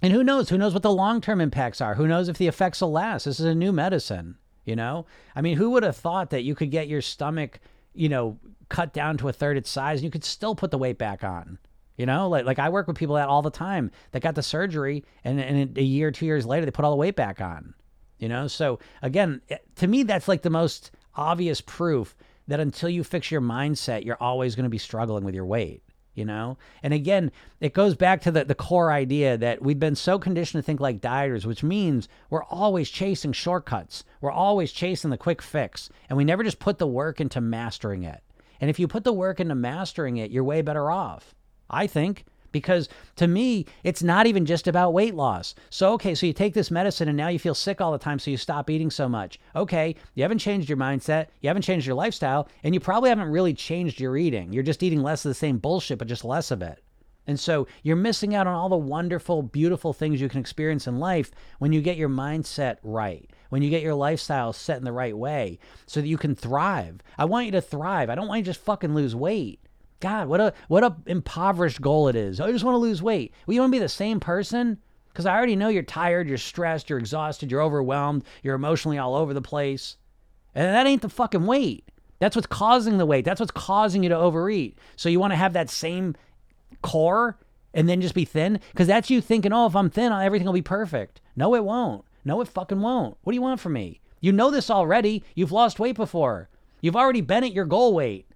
and who knows? Who knows what the long term impacts are? Who knows if the effects will last? This is a new medicine. You know, I mean, who would have thought that you could get your stomach, you know, cut down to a third its size and you could still put the weight back on? You know, like like I work with people that all the time that got the surgery and, and a year, two years later, they put all the weight back on. You know, so again, eh, to me, that's like the most obvious proof that until you fix your mindset, you're always going to be struggling with your weight. You know, and again, it goes back to the, the core idea that we've been so conditioned to think like dieters, which means we're always chasing shortcuts. We're always chasing the quick fix, and we never just put the work into mastering it. And if you put the work into mastering it, you're way better off. I think. Because to me, it's not even just about weight loss. So, okay, so you take this medicine and now you feel sick all the time, so you stop eating so much. Okay, you haven't changed your mindset, you haven't changed your lifestyle, and you probably haven't really changed your eating. You're just eating less of the same bullshit, but just less of it. And so you're missing out on all the wonderful, beautiful things you can experience in life when you get your mindset right, when you get your lifestyle set in the right way so that you can thrive. I want you to thrive. I don't want you to just fucking lose weight. God, what a what a impoverished goal it is. Oh, I just want to lose weight. Well, you want to be the same person? Because I already know you're tired, you're stressed, you're exhausted, you're overwhelmed, you're emotionally all over the place. And that ain't the fucking weight. That's what's causing the weight. That's what's causing you to overeat. So you want to have that same core and then just be thin? Because that's you thinking, oh, if I'm thin, everything will be perfect. No, it won't. No, it fucking won't. What do you want from me? You know this already. You've lost weight before. You've already been at your goal weight.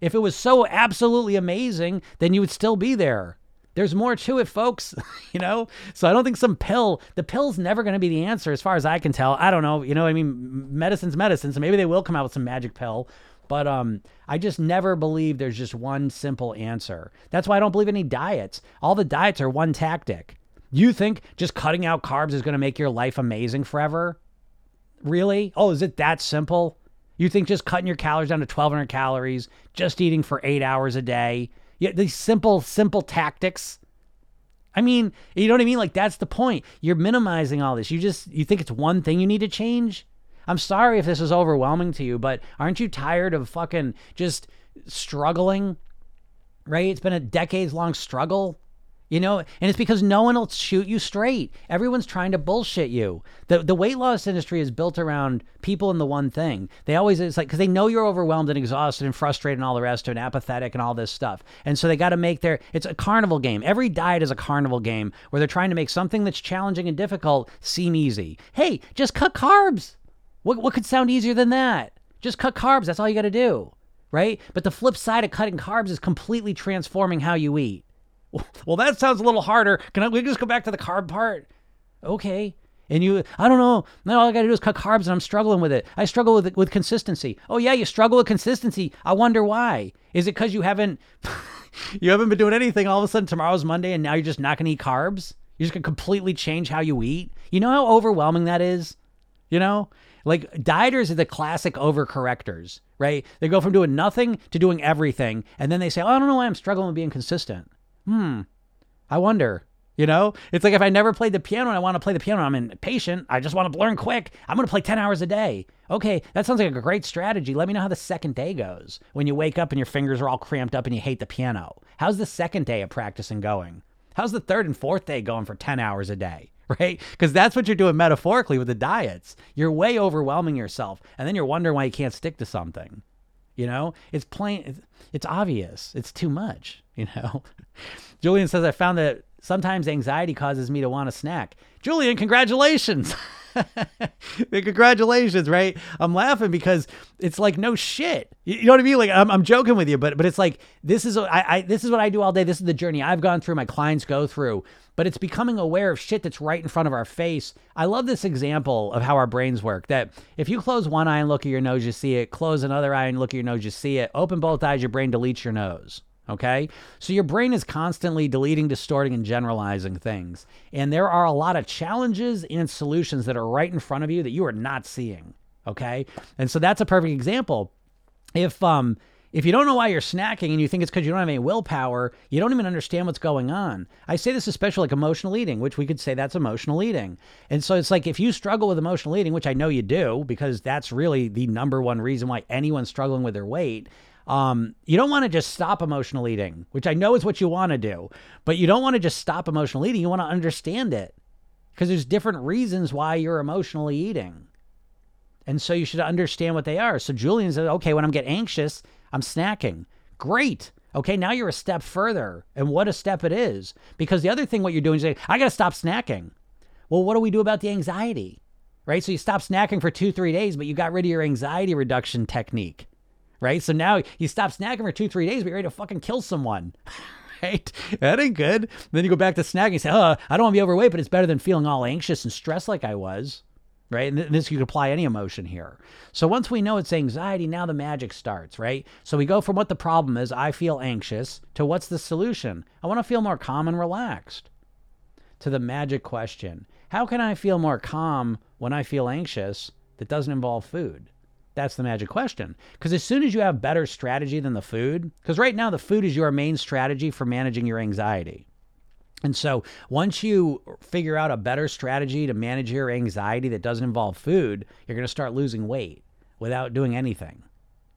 If it was so absolutely amazing, then you would still be there. There's more to it, folks, [laughs] you know? So I don't think some pill, the pill's never going to be the answer as far as I can tell. I don't know, you know I mean? Medicine's medicine, so maybe they will come out with some magic pill. But um, I just never believe there's just one simple answer. That's why I don't believe any diets. All the diets are one tactic. You think just cutting out carbs is going to make your life amazing forever? Really? Oh, is it that simple? You think just cutting your calories down to 1,200 calories, just eating for eight hours a day, yeah, these simple, simple tactics. I mean, you know what I mean? Like that's the point. You're minimizing all this. You just you think it's one thing you need to change. I'm sorry if this is overwhelming to you, but aren't you tired of fucking just struggling? Right? It's been a decades long struggle. You know, and it's because no one will shoot you straight. Everyone's trying to bullshit you. The the weight loss industry is built around people in the one thing. They always it's like because they know you're overwhelmed and exhausted and frustrated and all the rest of it, and apathetic and all this stuff. And so they got to make their it's a carnival game. Every diet is a carnival game where they're trying to make something that's challenging and difficult seem easy. Hey, just cut carbs. What what could sound easier than that? Just cut carbs. That's all you got to do, right? But the flip side of cutting carbs is completely transforming how you eat. [laughs] Well, that sounds a little harder. Can I, we just go back to the carb part? Okay. And you, I don't know. No, all I got to do is cut carbs, and I'm struggling with it. I struggle with with consistency. Oh yeah, you struggle with consistency. I wonder why. Is it because you haven't [laughs] you haven't been doing anything? All of a sudden, tomorrow's Monday, and now you're just not going to eat carbs. You're just going to completely change how you eat. You know how overwhelming that is. You know, like dieters are the classic overcorrectors, right? They go from doing nothing to doing everything, and then they say, "Oh, I don't know why I'm struggling with being consistent." Hmm. I wonder. You know, it's like if I never played the piano and I want to play the piano, I'm impatient. I just want to learn quick. I'm going to play 10 hours a day. Okay, that sounds like a great strategy. Let me know how the second day goes when you wake up and your fingers are all cramped up and you hate the piano. How's the second day of practicing going? How's the third and fourth day going for 10 hours a day? [laughs] Right? Because that's what you're doing metaphorically with the diets. You're way overwhelming yourself, and then you're wondering why you can't stick to something. You know, it's plain, it's, obvious. It's too much, [laughs] you know. Julian says, I found that Sometimes anxiety causes me to want a snack. Julian, congratulations. [laughs] congratulations, right? I'm laughing because it's like no shit. You, know what I mean? Like I'm, I'm joking with you, but but it's like this is I, I this is what I do all day. This is the journey I've gone through. My clients go through, but it's becoming aware of shit that's right in front of our face. I love this example of how our brains work. That if you close one eye and look at your nose, you see it. Close another eye and look at your nose, you see it. Open both eyes, your brain deletes your nose. Okay. So your brain is constantly deleting, distorting, and generalizing things. And there are a lot of challenges and solutions that are right in front of you that you are not seeing. Okay. And so that's a perfect example. If, um, if you don't know why you're snacking and you think it's because you don't have any willpower, you don't even understand what's going on. I say this especially like emotional eating, which we could say that's emotional eating. And so it's like if you struggle with emotional eating, which I know you do, because that's really the number one reason why anyone's struggling with their weight, um, you don't want to just stop emotional eating, which I know is what you want to do, but you don't want to just stop emotional eating. You want to understand it because there's different reasons why you're emotionally eating. And so you should understand what they are. So Julian said, okay, when I'm getting anxious, I'm snacking. Great. Okay, now you're a step further. And what a step it is. Because the other thing, what you're doing is saying, I got to stop snacking. Well, what do we do about the anxiety? Right? So you stop snacking for two, three days, but you got rid of your anxiety reduction technique right? So now you stop snacking for two, three days, but you're ready to fucking kill someone. [laughs] right? That ain't good. Then you go back to snacking and say, oh, I don't want to be overweight, but it's better than feeling all anxious and stressed like I was. Right. And this you could apply any emotion here. So once we know it's anxiety, now the magic starts, right? So we go from what the problem is, I feel anxious, to what's the solution? I want to feel more calm and relaxed. To the magic question How can I feel more calm when I feel anxious that doesn't involve food? That's the magic question. Because as soon as you have better strategy than the food, because right now the food is your main strategy for managing your anxiety. And so once you figure out a better strategy to manage your anxiety that doesn't involve food, you're going to start losing weight without doing anything.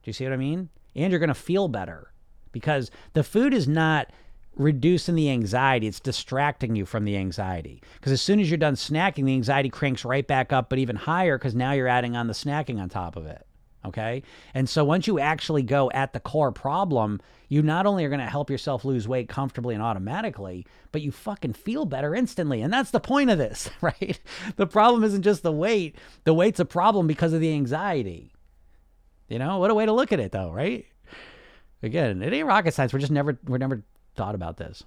Do you see what I mean? And you're going to feel better because the food is not reducing the anxiety, it's distracting you from the anxiety. Because as soon as you're done snacking, the anxiety cranks right back up, but even higher because now you're adding on the snacking on top of it. Okay. And so once you actually go at the core problem, you not only are going to help yourself lose weight comfortably and automatically, but you fucking feel better instantly. And that's the point of this, [laughs] right? The problem isn't just the weight, the weight's a problem because of the anxiety. You know, what a way to look at it, though, right? Again, it ain't rocket science. We're just never, we're never thought about this.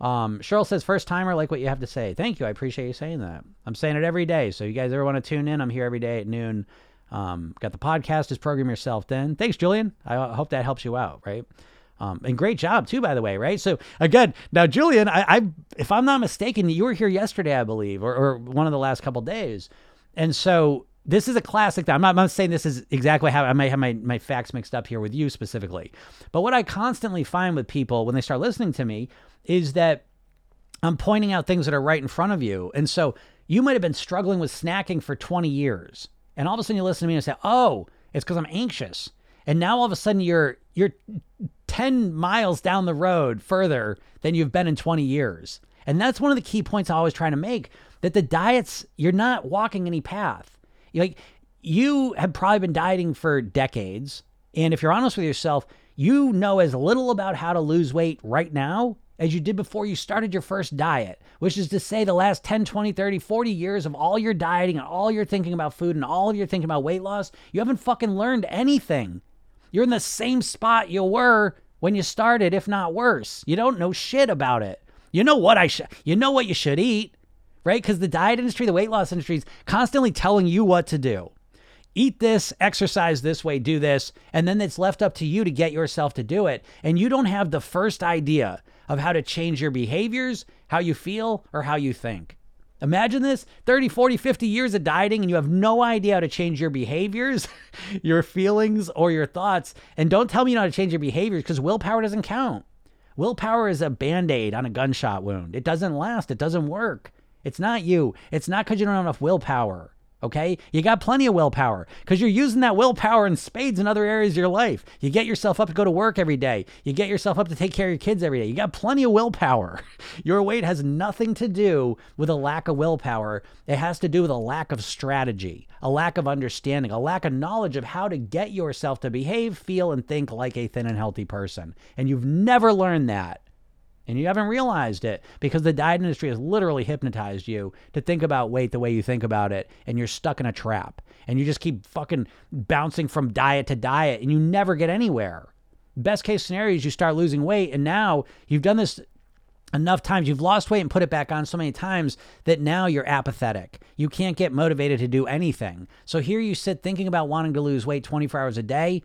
Um, Cheryl says, first timer, like what you have to say. Thank you. I appreciate you saying that. I'm saying it every day. So you guys ever want to tune in? I'm here every day at noon. Um, got the podcast as program yourself thin. Thanks, Julian. I hope that helps you out, right? Um, and great job too, by the way, right? So again, now Julian, I, I if I'm not mistaken, you were here yesterday, I believe, or, or one of the last couple days, and so this is a classic. I'm not, I'm not saying this is exactly how I might have my, my facts mixed up here with you specifically, but what I constantly find with people when they start listening to me is that I'm pointing out things that are right in front of you, and so you might have been struggling with snacking for 20 years and all of a sudden you listen to me and say, "Oh, it's because I'm anxious." And now all of a sudden you're you're 10 miles down the road further than you've been in 20 years. And that's one of the key points I always try to make that the diets you're not walking any path. You're like you have probably been dieting for decades, and if you're honest with yourself, you know as little about how to lose weight right now as you did before you started your first diet, which is to say the last 10, 20, 30, 40 years of all your dieting and all your thinking about food and all your thinking about weight loss, you haven't fucking learned anything. You're in the same spot you were when you started, if not worse. You don't know shit about it. You know what I should you know what you should eat, right? Because the diet industry, the weight loss industry is constantly telling you what to do. Eat this, exercise this way, do this, and then it's left up to you to get yourself to do it. And you don't have the first idea of how to change your behaviors, how you feel, or how you think. Imagine this 30, 40, 50 years of dieting, and you have no idea how to change your behaviors, [laughs] your feelings, or your thoughts. And don't tell me you know how to change your behaviors because willpower doesn't count. Willpower is a band aid on a gunshot wound. It doesn't last, it doesn't work. It's not you. It's not because you don't have enough willpower. Okay? You got plenty of willpower because you're using that willpower in spades in other areas of your life. You get yourself up to go to work every day. You get yourself up to take care of your kids every day. You got plenty of willpower. [laughs] Your weight has nothing to do with a lack of willpower. It has to do with a lack of strategy, a lack of understanding, a lack of knowledge of how to get yourself to behave, feel, and think like a thin and healthy person. And you've never learned that and you haven't realized it because the diet industry has literally hypnotized you to think about weight the way you think about it, and you're stuck in a trap. And you just keep fucking bouncing from diet to diet, and you never get anywhere. Best case scenario is you start losing weight, and now you've done this enough times. You've lost weight and put it back on so many times that now you're apathetic. You can't get motivated to do anything. So here you sit thinking about wanting to lose weight 24 hours a day,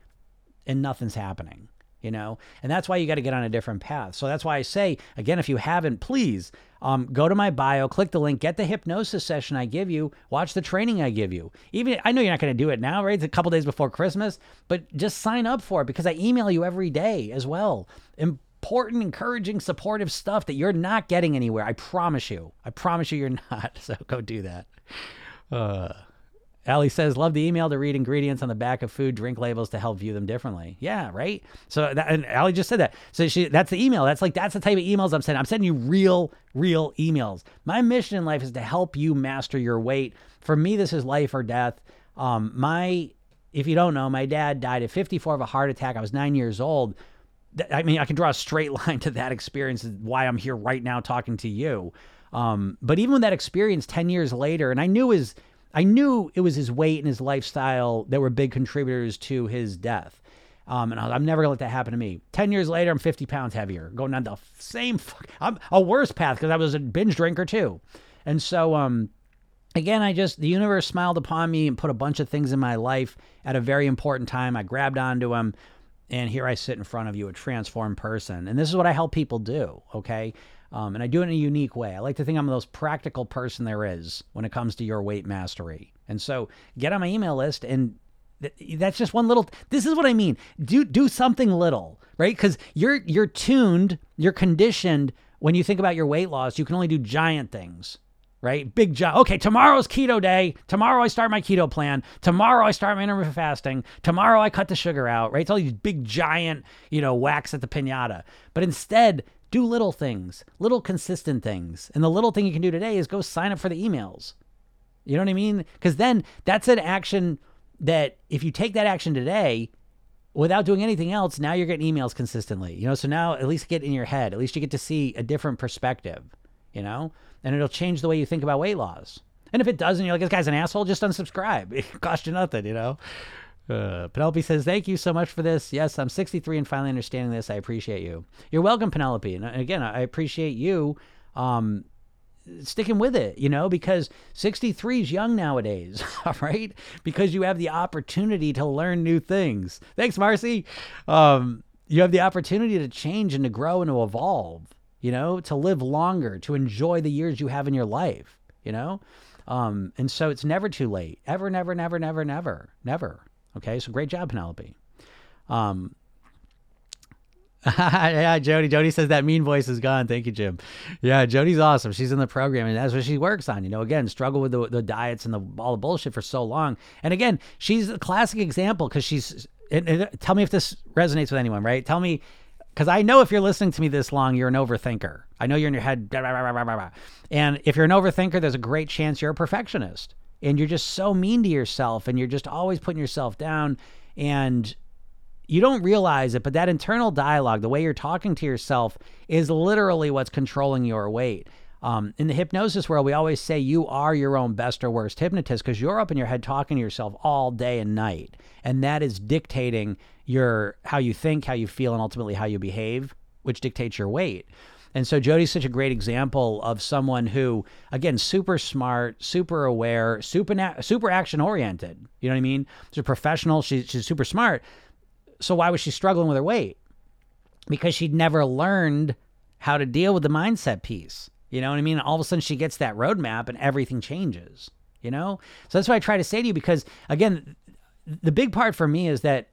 and nothing's happening you know? And that's why you got to get on a different path. So that's why i say again if you haven't please um, go to my bio click the link get the hypnosis session i give you watch the training i give you. Even i know you're not going to do it now right? It's a couple days before christmas but just sign up for it because i email you every day as well. Important encouraging supportive stuff that you're not getting anywhere. I promise you. I promise you you're [laughs] not. So go do that. Uh Allie says, love the email to read ingredients on the back of food drink labels to help view them differently. Yeah, right. So that, and Allie just said that. So she that's the email. That's like that's the type of emails I'm sending. I'm sending you real, real emails. My mission in life is to help you master your weight. For me, this is life or death. Um, my if you don't know, my dad died at 54 of a heart attack. I was nine years old. I mean, I can draw a straight [laughs] line to that experience. Why I'm here right now talking to you. Um, but even with that experience 10 years later, and I knew his I knew it was his weight and his lifestyle that were big contributors to his death. Um, and I am never gonna let that happen to me. Ten years later, I'm 50 pounds heavier, going down the same, fuck, I'm a worse path because I was a binge drinker too. And so, um, again, I just the universe smiled upon me and put a bunch of things in my life at a very important time. I grabbed onto them, and here I sit in front of you, a transformed person. And this is what I help people do. Okay, um, and I do it in a unique way. I like to think I'm the most practical person there is when it comes to your weight mastery. And so get on my email list and that's just one little this is what i mean. Do do something little right? Because you're you're tuned you're conditioned. When you think about your weight loss you can only do giant things right? Big job okay tomorrow's keto day. Tomorrow i start my keto plan. Tomorrow i start my intermittent fasting. Tomorrow i cut the sugar out right? It's all these big giant you know wax at the piñata but instead do little things, little consistent things. And the little thing you can do today is go sign up for the emails. You know what I mean? Because then that's an action that if you take that action today without doing anything else, now you're getting emails consistently. You know, so now at least get in your head. At least you get to see a different perspective, you know? And it'll change the way you think about weight loss. And if it doesn't, you're like, this guy's an asshole, just unsubscribe. [laughs] It you nothing, you know? Uh, Penelope says, Thank you so much for this. Yes, I'm 63 and finally understanding this. I appreciate you. You're welcome, Penelope. And uh, again, I appreciate you um, sticking with it, you know, because 63 is young nowadays, [laughs] all right? Because you have the opportunity to learn new things. Thanks, Marcy. Um, you have the opportunity to change and to grow and to evolve, you know, to live longer, to enjoy the years you have in your life, you know? Um, and so it's never too late. Ever, never, never, never, never, never. Okay, so great job, Penelope. Um, [laughs] yeah, Jody. Jody says that mean voice is gone. Thank you, Jim. Yeah, Jody's awesome. She's in the program, and that's what she works on. You know, again, struggle with the, the diets and the all the bullshit for so long. And again, she's a classic example because she's. And tell me if this resonates with anyone, right? Tell me, because I know if you're listening to me this long, you're an overthinker. I know you're in your head, blah, blah, blah, and if you're an overthinker, there's a great chance you're a perfectionist and you're just so mean to yourself and you're just always putting yourself down and you don't realize it, but that internal dialogue, the way you're talking to yourself, is literally what's controlling your weight. Um, in the hypnosis world, we always say you are your own best or worst hypnotist because you're up in your head talking to yourself all day and night, and that is dictating your how you think, how you feel, and ultimately how you behave, which dictates your weight. And so Jody's such a great example of someone who, again, super smart, super aware, super super action oriented. You know what I mean? She's a professional. She's she's super smart. So why was she struggling with her weight? Because she'd never learned how to deal with the mindset piece. You know what I mean? All of a sudden she gets that roadmap and everything changes. You know? So that's what I try to say to you because again, the big part for me is that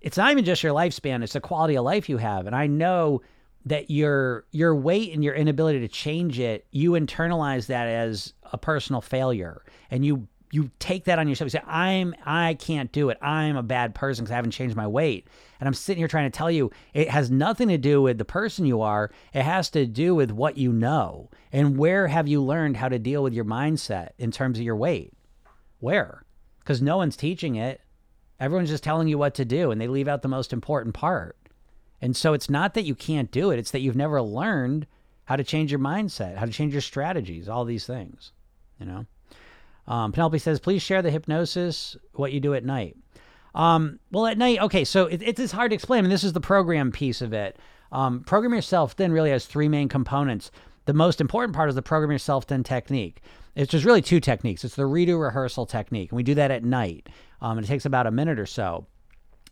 it's not even just your lifespan, it's the quality of life you have. And I know that your your weight and your inability to change it, you internalize that as a personal failure. And you you take that on yourself. You say, I'm I can't do it. I'm a bad person because I haven't changed my weight. And I'm sitting here trying to tell you it has nothing to do with the person you are. It has to do with what you know. And where have you learned how to deal with your mindset in terms of your weight? Where? Because no one's teaching it. Everyone's just telling you what to do, and they leave out the most important part. And so it's not that you can't do it, it's that you've never learned how to change your mindset, how to change your strategies, all these things, you know? Um, Penelope says, please share the hypnosis, what you do at night. Um, well, at night, okay, so it, it's hard to explain, this is the program piece of it. Um, program yourself thin really has three main components. The most important part is the program yourself thin technique. It's just really two techniques. It's the redo rehearsal technique, and we do that at night. Um, it takes about a minute or so.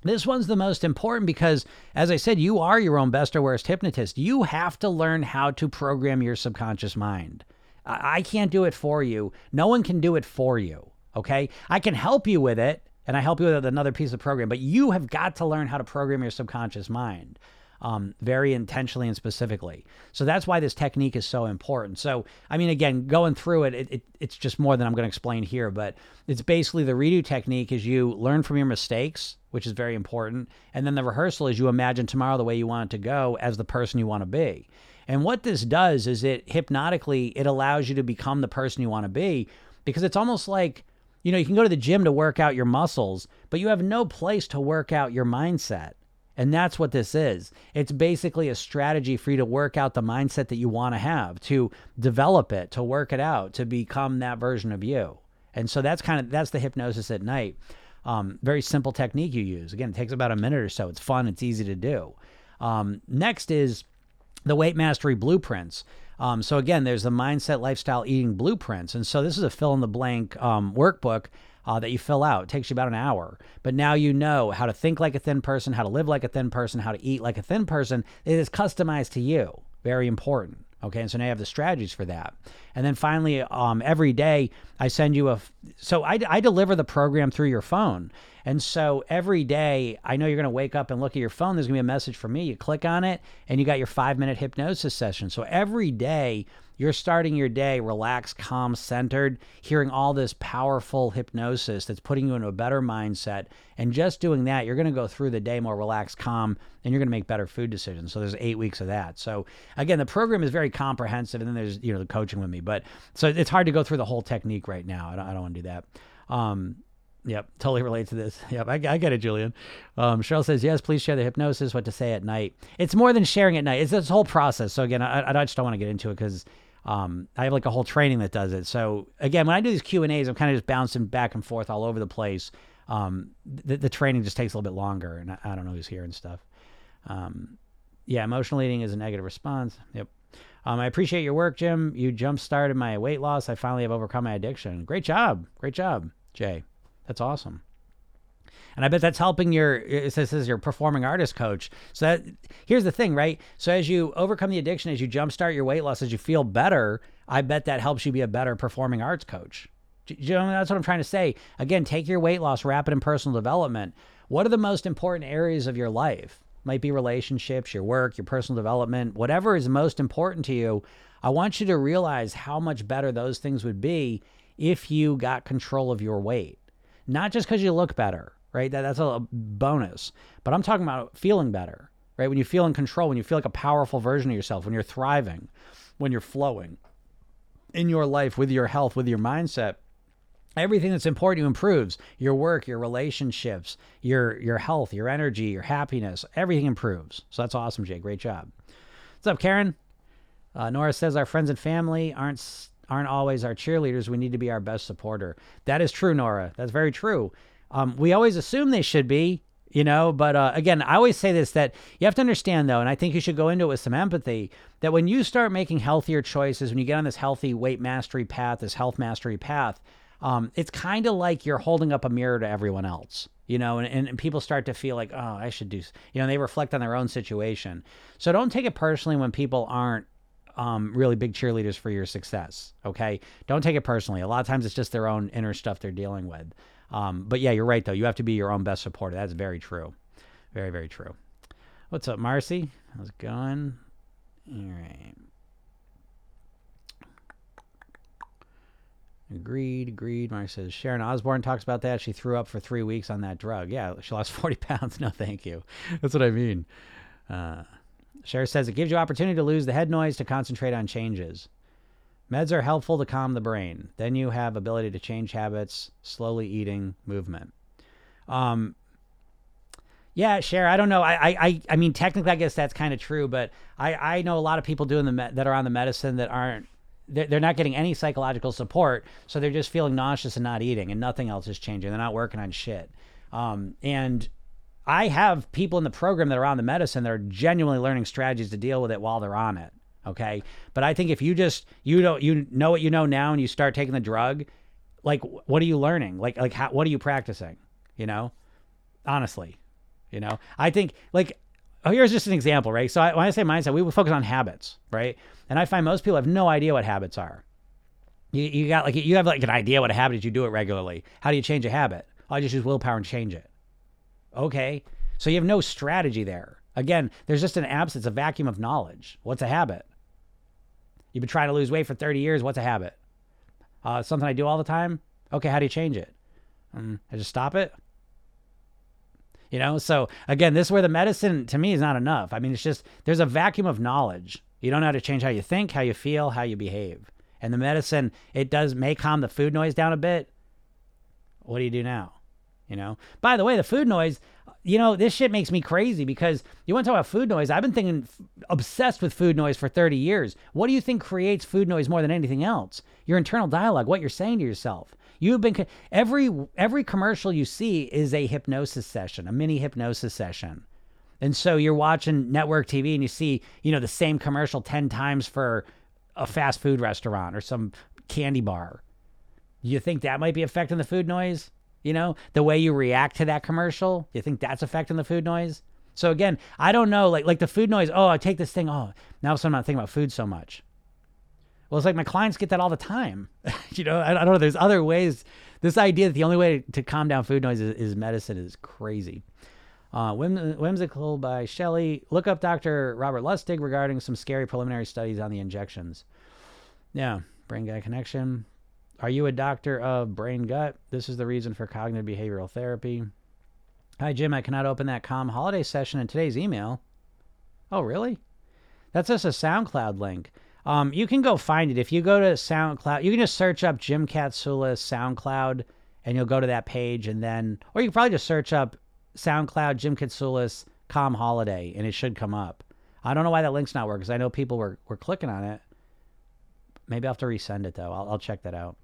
This one's the most important because, as I said, you are your own best or worst hypnotist. You have to learn how to program your subconscious mind. I can't do it for you. No one can do it for you. Okay. I can help you with it, and I help you with another piece of program, but you have got to learn how to program your subconscious mind um, very intentionally and specifically. So that's why this technique is so important. So, I mean, again, going through it, it, it it's just more than I'm going to explain here, but it's basically the redo technique is you learn from your mistakes, which is very important. And then the rehearsal is you imagine tomorrow the way you want it to go as the person you want to be. And what this does is it hypnotically, it allows you to become the person you want to be because it's almost like, you know, you can go to the gym to work out your muscles, but you have no place to work out your mindset. And that's what this is. It's basically a strategy for you to work out the mindset that you want to have, to develop it, to work it out, to become that version of you. And so that's kind of that's the hypnosis at night. Um, very simple technique you use. Again, it takes about a minute or so. It's fun. It's easy to do. Um, next is the weight mastery blueprints. Um, so again, there's the mindset, lifestyle, eating blueprints, and so this is a fill in the blank um, workbook uh, that you fill out. It takes you about an hour. But now you know how to think like a thin person, how to live like a thin person, how to eat like a thin person. It is customized to you. Very important. Okay, and so now you have the strategies for that. And then finally, um, every day I send you a. So I, I deliver the program through your phone. And so every day I know you're going to wake up and look at your phone. There's going to be a message from me. You click on it and you got your five minute hypnosis session. So every day you're starting your day relaxed, calm, centered, hearing all this powerful hypnosis that's putting you into a better mindset. And just doing that, you're going to go through the day more relaxed, calm, and you're going to make better food decisions. So there's eight weeks of that. So again, the program is very comprehensive. And then there's, you know, the coaching with me. But so it's hard to go through the whole technique right now. I don't, I don't want to do that. Um, Yep, totally relate to this. [laughs] Yep, I, I get it, Julian. Um, Cheryl says, yes, please share the hypnosis, what to say at night. It's more than sharing at night. It's this whole process. So again, I, I just don't want to get into it because um, I have like a whole training that does it. So again, when I do these Q and A's, I'm kind of just bouncing back and forth all over the place. Um, the, the training just takes a little bit longer, and I, I don't know who's here and stuff. Um, yeah, emotional eating is a negative response. Yep. Um, I appreciate your work, Jim. You jump started my weight loss. I finally have overcome my addiction. Great job. Great job, Jay. That's awesome. And I bet that's helping your says as your performing artist coach. So that here's the thing, right? So as you overcome the addiction, as you jumpstart your weight loss, as you feel better, I bet that helps you be a better performing arts coach. You know, that's what I'm trying to say. Again, take your weight loss, wrap it in personal development. What are the most important areas of your life? Might be relationships, your work, your personal development, whatever is most important to you. I want you to realize how much better those things would be if you got control of your weight. Not just because you look better, right? That, that's a bonus. But I'm talking about feeling better, right? When you feel in control, when you feel like a powerful version of yourself, when you're thriving, when you're flowing in your life with your health, with your mindset, everything that's important to you improves. Your work, your relationships, your your health, your energy, your happiness, everything improves. So that's awesome, Jay. Great job. What's up, Karen? Uh, Nora says our friends and family aren't aren't always our cheerleaders. We need to be our best supporter. That is true, Nora. That's very true. Um, we always assume they should be. you know but uh, again i always say this that you have to understand though and i think you should go into it with some empathy that when you start making healthier choices when you get on this healthy weight mastery path this health mastery path um, it's kind of like you're holding up a mirror to everyone else you know and, and, people start to feel like oh i should do you know they reflect on their own situation. So don't take it personally when people aren't um, really big cheerleaders for your success okay? Don't take it personally. A lot of times it's just their own inner stuff they're dealing with um, but yeah, you're right though. You have to be your own best supporter. That's very true. Very, very true. What's up, Marcy? How's it going? All right. Agreed, agreed. Mark says Sharon Osbourne talks about that. She threw up for three weeks on that drug. Yeah, she lost [laughs] 40 pounds. No, thank you. That's what I mean. Uh, Cher says it gives you opportunity to lose the head noise to concentrate on changes. Meds are helpful to calm the brain. Then you have ability to change habits, slowly eating, movement. Um, yeah, Cher. I don't know. I, I, I mean, technically, I guess that's kind of true, but I, I know a lot of people doing the me- that are on the medicine that aren't. They're, they're not getting any psychological support, so they're just feeling nauseous and not eating, and nothing else is changing. They're not working on shit. Um, and I have people in the program that are on the medicine that are genuinely learning strategies to deal with it while they're on it. Okay. But I think if you just, you don't, you know what you know now and you start taking the drug, like, what are you learning? Like, like, how, what are you practicing? You know, honestly, you know, I think like, oh, here's just an example, right? So I, when I say mindset, we focus on habits, right? And I find most people have no idea what habits are. You, you got like, you have like an idea what a habit is, you do it regularly. How do you change a habit? Oh, I just use willpower and change it. Okay. So you have no strategy there. Again, there's just an absence, a vacuum of knowledge. What's a habit? You've been trying to lose weight for 30 years. What's a habit? Uh, something I do all the time. Okay, how do you change it? Um, I just stop it. You know, so again, this is where the medicine to me is not enough. I mean, it's just there's a vacuum of knowledge. You don't know how to change how you think, how you feel, how you behave. And the medicine, it does may calm the food noise down a bit. What do you do now? You know. By the way, the food noise, you know, this shit makes me crazy because you want to talk about food noise. I've been thinking, obsessed with food noise for 30 years. What do you think creates food noise more than anything else? Your internal dialogue, what you're saying to yourself. You've been every every commercial you see is a hypnosis session, a mini hypnosis session. And so you're watching network TV and you see, you know, the same commercial 10 times for a fast food restaurant or some candy bar. You think that might be affecting the food noise? You know, the way you react to that commercial, you think that's affecting the food noise? So again, I don't know, like like the food noise. Oh, I take this thing. Oh, now I'm not thinking about food so much. Well, it's like my clients get that all the time. [laughs] you know, I, I, don't know. There's other ways. This idea that the only way to calm down food noise is, is medicine is crazy. Uh, whim, whimsical by Shelley. Look up Dr. Robert Lustig regarding some scary preliminary studies on the injections. Yeah, brain gut connection. Are you a doctor of brain gut? This is the reason for cognitive behavioral therapy. Hi, Jim. I cannot open that Calm holiday session in today's email. Oh, really? That's just a SoundCloud link. Um, you can go find it. If you go to SoundCloud, you can just search up Jim Katsoulis SoundCloud and you'll go to that page. And then, or you can probably just search up SoundCloud Jim Katsoulis Calm Holiday and it should come up. I don't know why that link's not working because I know people were, were clicking on it. Maybe I'll have to resend it though. I'll, I'll check that out.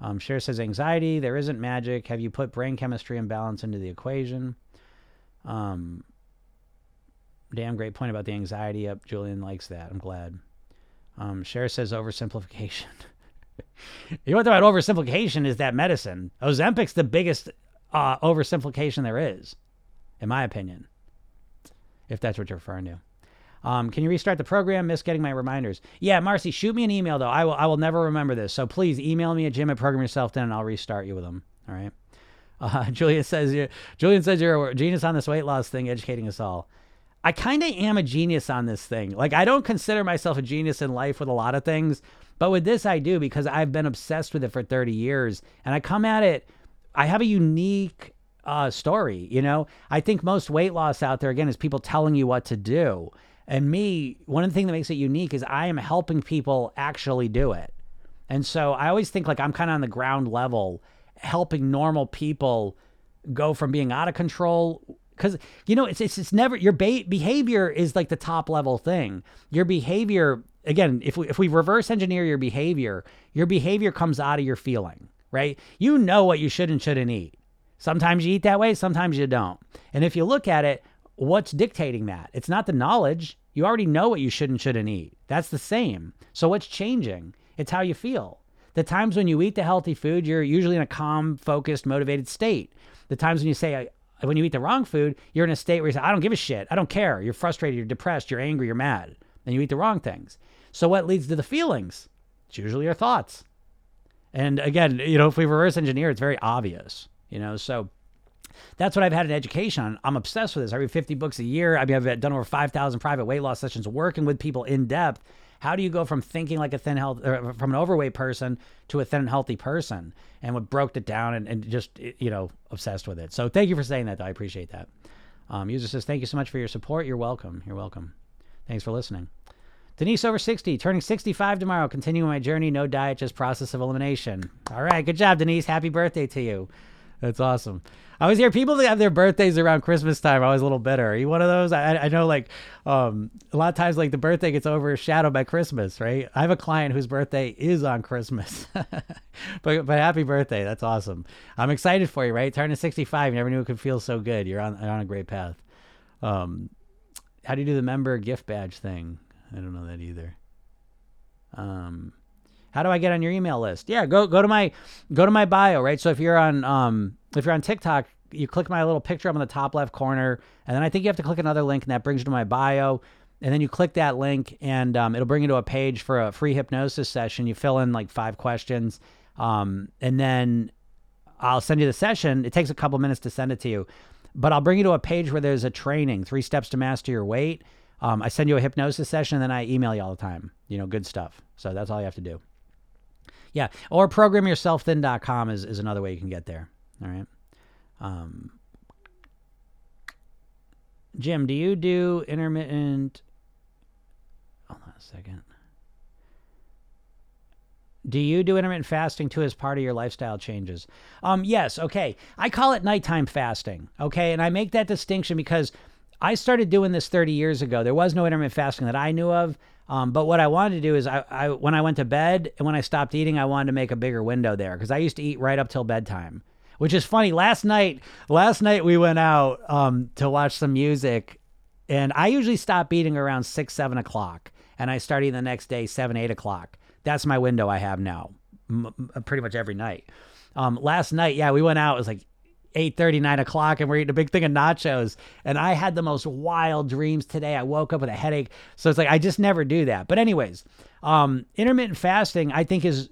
Um, Cher says anxiety. There isn't magic. Have you put brain chemistry and balance into the equation? Um, damn great point about the anxiety. Up, Julian likes that. I'm glad. Um, Cher says oversimplification. [laughs] you want to talk about oversimplification? Is that medicine? Ozempic's the biggest uh, oversimplification there is, in my opinion. If that's what you're referring to. Um, can you restart the program? Miss getting my reminders. Yeah, Marcy, shoot me an email though. I will. I will never remember this. So please email me at Jim at program yourself thin, and I'll restart you with them. All right. [laughs] Uh, Julian says you. Julian says you're a genius on this weight loss thing, educating us all. I kind of am a genius on this thing. Like I don't consider myself a genius in life with a lot of things, but with this I do because I've been obsessed with it for 30 years, and I come at it. I have a unique uh, story. You know, I think most weight loss out there again is people telling you what to do. And me, one of the things that makes it unique is I am helping people actually do it. And so I always think like I'm kind of on the ground level, helping normal people go from being out of control. Because you know, it's, it's it's never your ba- behavior is like the top level thing. Your behavior again, if we if we reverse engineer your behavior, your behavior comes out of your feeling, right? You know what you should and shouldn't eat. Sometimes you eat that way, sometimes you don't. And if you look at it, what's dictating that? It's not the knowledge. You already know what you should and shouldn't eat. That's the same. So what's changing? It's how you feel. The times when you eat the healthy food, you're usually in a calm, focused, motivated state. The times when you say, when you eat the wrong food, you're in a state where you say, I don't give a shit. I don't care. You're frustrated. You're depressed. You're angry. You're mad. And you eat the wrong things. So what leads to the feelings? It's usually your thoughts. And again, you know, if we reverse engineer, it's very obvious, you know, so that's what I've had an education on. I'm obsessed with this. I read 50 books a year. I mean, I've done over 5,000 private weight loss sessions working with people in depth. How do you go from thinking like a thin health, from an overweight person to a thin and healthy person? And what broke it down and, and just, you know, obsessed with it. So thank you for saying that. Though. I appreciate that. Um, user says, thank you so much for your support. You're welcome. You're welcome. Thanks for listening. Denise over 60, turning 65 tomorrow, continuing my journey, no diet, just process of elimination. All right, good job, Denise. Happy birthday to you. That's awesome. I always hear people that have their birthdays around Christmas time. I was a little bitter. Are you one of those? I, I know like um, a lot of times like the birthday gets overshadowed by Christmas, right? I have a client whose birthday is on Christmas. [laughs] but but happy birthday. That's awesome. I'm excited for you, right? Turning 65, you never knew it could feel so good. You're on on a great path. Um, how do you do the member gift badge thing? I don't know that either. Um, how do I get on your email list? Yeah, go go to my go to my bio, right? So if you're on um if you're on TikTok, you click my little picture up in the top left corner, and then I think you have to click another link, and that brings you to my bio. And then you click that link, and um, it'll bring you to a page for a free hypnosis session. You fill in like five questions, um, and then I'll send you the session. It takes a couple minutes to send it to you, but I'll bring you to a page where there's a training, three steps to master your weight. Um, I send you a hypnosis session, and then I email you all the time. You know, good stuff. So that's all you have to do. Yeah, or programyourselfthin.com is is another way you can get there. All right. Um, Jim, do you do intermittent? Hold on a second. Do you do intermittent fasting too as part of your lifestyle changes? Um, yes. Okay. I call it nighttime fasting. Okay, and I make that distinction because I started doing this 30 years ago. There was no intermittent fasting that I knew of. Um, but what I wanted to do is, I, I when I went to bed and when I stopped eating, I wanted to make a bigger window there because I used to eat right up till bedtime which is funny. Last night, last night we went out um, to watch some music, and I usually stop eating around six, seven o'clock, and I start eating the next day seven, eight o'clock. That's my window I have now, m- pretty much every night. Um, last night, yeah, we went out. It was like 8 30, 9 o'clock, and we're eating a big thing of nachos. And I had the most wild dreams today. I woke up with a headache. So it's like, I just never do that. But, anyways, um, intermittent fasting, I think, is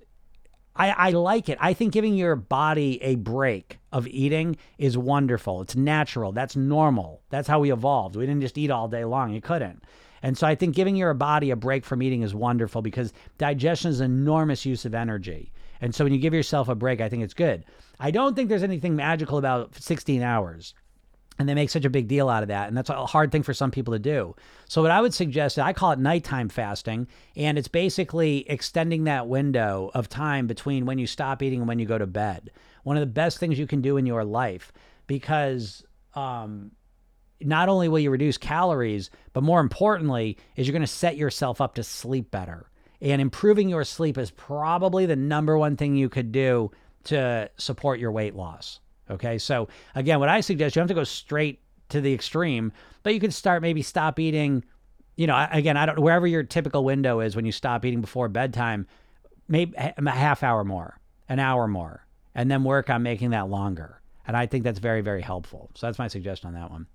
I, I like it. I think giving your body a break of eating is wonderful. It's natural. That's normal. That's how we evolved. We didn't just eat all day long. You couldn't. And so I think giving your body a break from eating is wonderful because digestion is an enormous use of energy. And so when you give yourself a break, I think it's good. I don't think there's anything magical about 16 hours and they make such a big deal out of that and that's a hard thing for some people to do. So what i would suggest is i call it nighttime fasting and it's basically extending that window of time between when you stop eating and when you go to bed. One of the best things you can do in your life because um, not only will you reduce calories but more importantly is you're going to set yourself up to sleep better. And improving your sleep is probably the number one thing you could do to support your weight loss Okay. So again, what I suggest, you don't have to go straight to the extreme, but you could start maybe stop eating, you know, again, I don't, wherever your typical window is when you stop eating before bedtime, maybe a half hour more, an hour more, and then work on making that longer. And I think that's very, very helpful. So that's my suggestion on that one.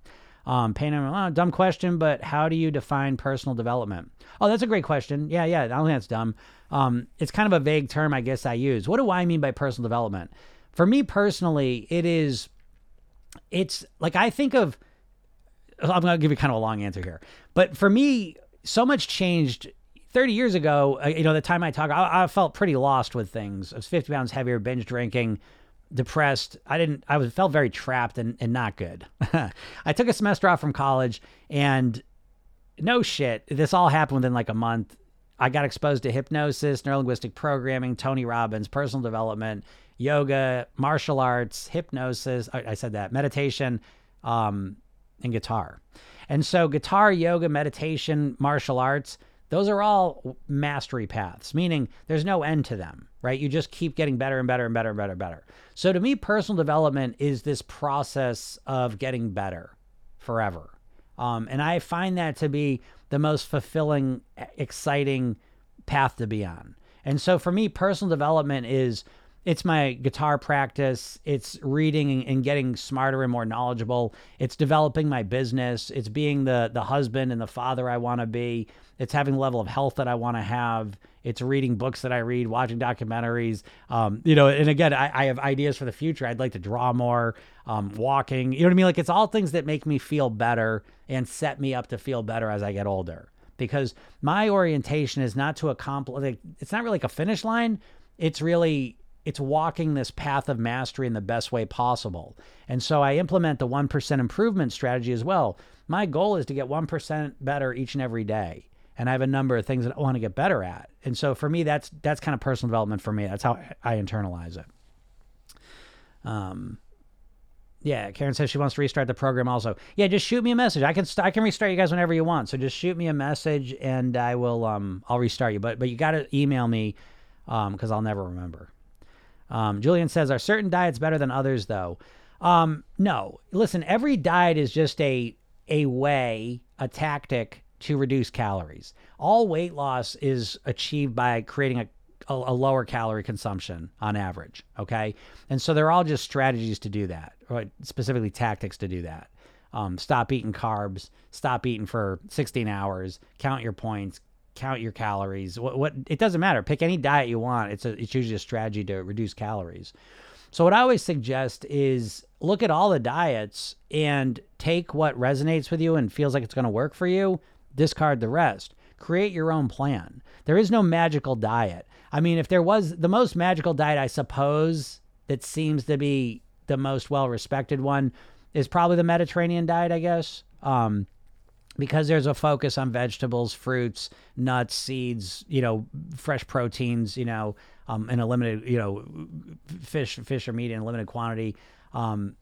Um, pain and oh, dumb question, but how do you define personal development? Oh, that's a great question. Yeah, yeah, I don't think that's dumb. Um, it's kind of a vague term, I guess I use. What do I mean by personal development? for me personally, it is, it's like I think of, I'm going to give you kind of a long answer here, but for me, so much changed 30 years ago. Uh, you know, the time I talk, I, I felt pretty lost with things. I was 50 pounds heavier, binge drinking, depressed. I didn't, I was felt very trapped and, and not good. [laughs] I took a semester off from college and no shit, this all happened within like a month. I got exposed to hypnosis, neurolinguistic programming, Tony Robbins, personal development, yoga, martial arts, hypnosis. I, I said that meditation, um, and guitar. And so, guitar, yoga, meditation, martial arts. Those are all mastery paths, meaning there's no end to them, right? You just keep getting better and better and better and better and better. So to me, personal development is this process of getting better forever. Um, and I find that to be the most fulfilling, exciting path to be on. And so for me, personal development is it's my guitar practice, it's reading and getting smarter and more knowledgeable, it's developing my business, it's being the the husband and the father I want to be, it's having the level of health that I want to have, it's reading books that I read, watching documentaries, um, you know, and again, I, I, have ideas for the future. I'd like to draw more, um, walking, you know what I mean? Like it's all things that make me feel better and set me up to feel better as I get older. Because my orientation is not to accomplish it's not really like a finish line. It's really it's walking this path of mastery in the best way possible and so i implement the 1% improvement strategy as well my goal is to get 1% better each and every day and i have a number of things that i want to get better at and so for me that's that's kind of personal development for me that's how i internalize it um yeah, Karen says she wants to restart the program also. Yeah, just shoot me a message. I can st- I can restart you guys whenever you want. So just shoot me a message and I will um I'll restart you. But but you got to email me um cuz I'll never remember. Um, Julian says are certain diets better than others though? Um no. Listen, every diet is just a a way, a tactic to reduce calories. All weight loss is achieved by creating a a, a, lower calorie consumption on average. Okay. And so they're all just strategies to do that, or specifically tactics to do that. Um, stop eating carbs, stop eating for 16 hours, count your points, count your calories. What, what it doesn't matter. Pick any diet you want. It's a, it's usually a strategy to reduce calories. So what I always suggest is look at all the diets and take what resonates with you and feels like it's going to work for you, discard the rest. Create your own plan. There is no magical diet. I mean, if there was the most magical diet, I suppose that seems to be the most well respected one is probably the Mediterranean diet, I guess. Um, because there's a focus on vegetables, fruits, nuts, seeds, you know, fresh proteins, you know, um, in a limited, you know, fish, fish or meat in a limited quantity. Um,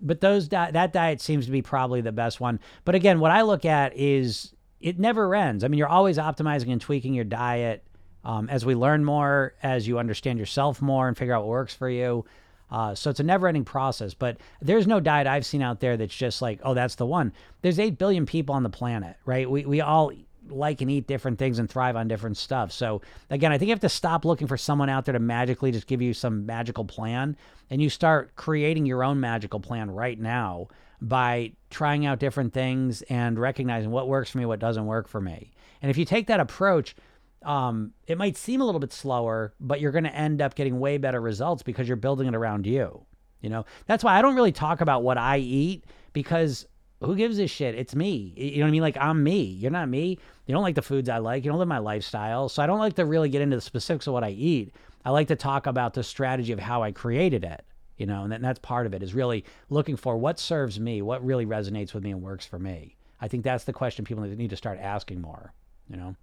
but those di- that diet seems to be probably the best one. But again, what I look at is it never ends. I mean, you're always optimizing and tweaking your diet um, as we learn more, as you understand yourself more and figure out what works for you. Uh, so it's a never ending process. But there's no diet I've seen out there that's just like, oh, that's the one. There's 8 billion people on the planet, right? We, we all like and eat different things and thrive on different stuff. So again, I think you have to stop looking for someone out there to magically just give you some magical plan and you start creating your own magical plan right now by trying out different things and recognizing what works for me, what doesn't work for me. And if you take that approach, um, it might seem a little bit slower, but you're going to end up getting way better results because you're building it around you. You know, that's why I don't really talk about what I eat because who gives a shit? It's me. You know what I mean? Like I'm me. You're not me. You don't like the foods I like. You don't live my lifestyle. So I don't like to really get into the specifics of what I eat. I like to talk about the strategy of how I created it. You know, and that's part of it is really looking for what serves me, what really resonates with me and works for me. I think that's the question people need to start asking more. You know.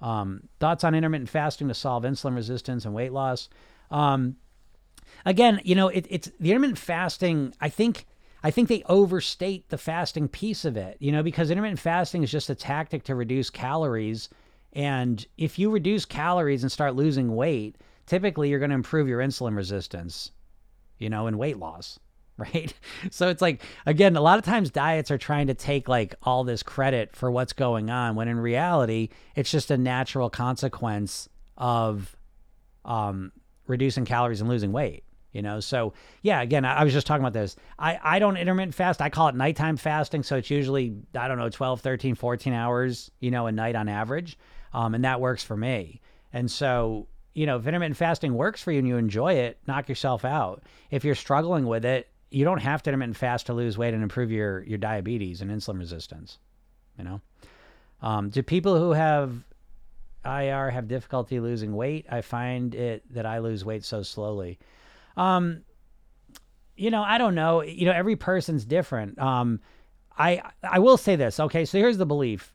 Um, thoughts on intermittent fasting to solve insulin resistance and weight loss? Um, again, you know, it, it's the intermittent fasting. I think I think they overstate the fasting piece of it. You know, because intermittent fasting is just a tactic to reduce calories, and if you reduce calories and start losing weight, typically you're going to improve your insulin resistance. You know, and weight loss. [laughs] right? So it's like again, a lot of times diets are trying to take like all this credit for what's going on when in reality, it's just a natural consequence of um reducing calories and losing weight you know? So yeah again I, was just talking about this. I i don't intermittent fast. I call it nighttime fasting so it's usually i don't know 12 13 14 hours you know a night on average um, and that works for me. And so you know if intermittent fasting works for you and you enjoy it knock yourself out. If you're struggling with it you don't have to intermittent fast to lose weight and improve your your diabetes and insulin resistance. You know, um, do people who have IR have difficulty losing weight? I find it that I lose weight so slowly. Um, you know, I don't know. You know, every person's different. Um, I I will say this. Okay, so here's the belief: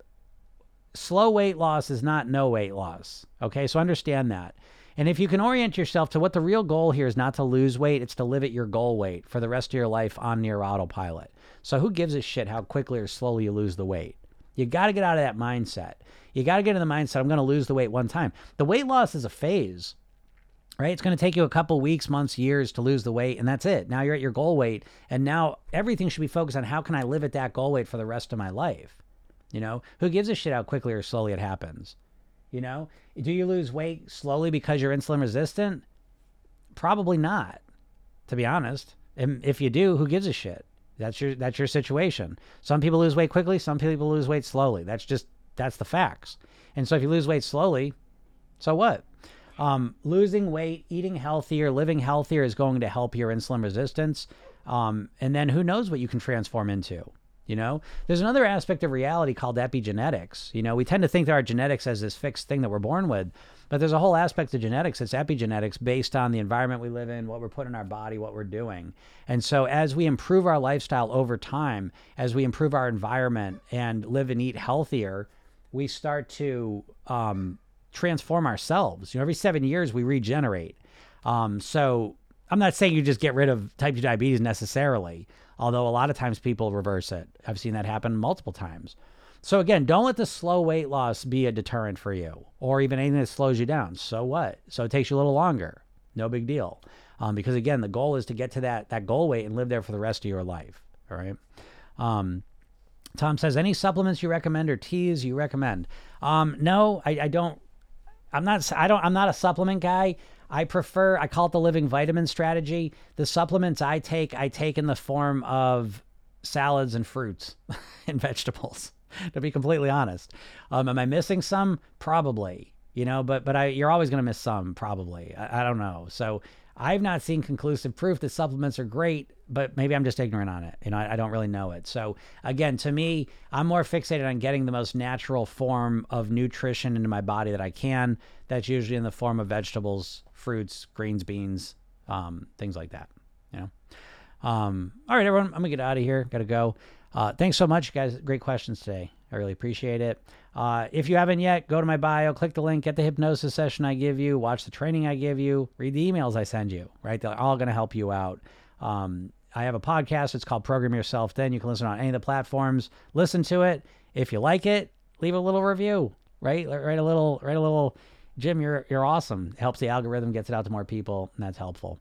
slow weight loss is not no weight loss. Okay, so understand that. And if you can orient yourself to what the real goal here is not to lose weight, it's to live at your goal weight for the rest of your life on near autopilot. So who gives a shit how quickly or slowly you lose the weight? You got to get out of that mindset. You got to get in the mindset, I'm going to lose the weight one time. The weight loss is a phase, right? It's going to take you a couple weeks, months, years to lose the weight, and that's it. Now you're at your goal weight, and now everything should be focused on how can I live at that goal weight for the rest of my life? You know, who gives a shit how quickly or slowly it happens? You know, do you lose weight slowly because you're insulin resistant? Probably not, to be honest. And if you do, who gives a shit? That's your that's your situation. Some people lose weight quickly, some people lose weight slowly. That's just that's the facts. And so if you lose weight slowly, so what? Um, losing weight, eating healthier, living healthier is going to help your insulin resistance. Um, and then who knows what you can transform into? You know, there's another aspect of reality called epigenetics. You know, we tend to think that our genetics as this fixed thing that we're born with, but there's a whole aspect of genetics that's epigenetics based on the environment we live in, what we're putting in our body, what we're doing. And so as we improve our lifestyle over time, as we improve our environment and live and eat healthier, we start to um, transform ourselves. You know, every seven years we regenerate. Um, so I'm not saying you just get rid of type 2 diabetes necessarily although a lot of times people reverse it. I've seen that happen multiple times. So again, don't let the slow weight loss be a deterrent for you or even anything that slows you down. So what? So it takes you a little longer. No big deal. Um, because again, the goal is to get to that that goal weight and live there for the rest of your life. All right. Um, Tom says, any supplements you recommend or teas you recommend? Um, no, I, I don't. I'm not. I don't. I'm not a supplement guy. I prefer, I call it the living vitamin strategy. The supplements I take, I take in the form of salads and fruits [laughs] and vegetables, [laughs] to be completely honest. Um, am I missing some? Probably, you know, but, but I, you're always going to miss some, probably. I, I don't know. So I've not seen conclusive proof that supplements are great, but maybe I'm just ignorant on it. You know, I, I, don't really know it. So again, to me, I'm more fixated on getting the most natural form of nutrition into my body that I can. That's usually in the form of vegetables, fruits, greens, beans, um, things like that. You know. Um, all right, everyone, I'm gonna get out of here. Gotta go. Uh, thanks so much, guys. Great questions today. I really appreciate it. Uh, if you haven't yet, go to my bio, click the link, get the hypnosis session I give you, watch the training I give you, read the emails I send you. Right, they're all gonna help you out. Um, I have a podcast. It's called Program Yourself. Thin you can listen on any of the platforms. Listen to it. If you like it, leave a little review. Right, write a little, write a little Jim, you're you're awesome. It helps the algorithm, gets it out to more people, and that's helpful.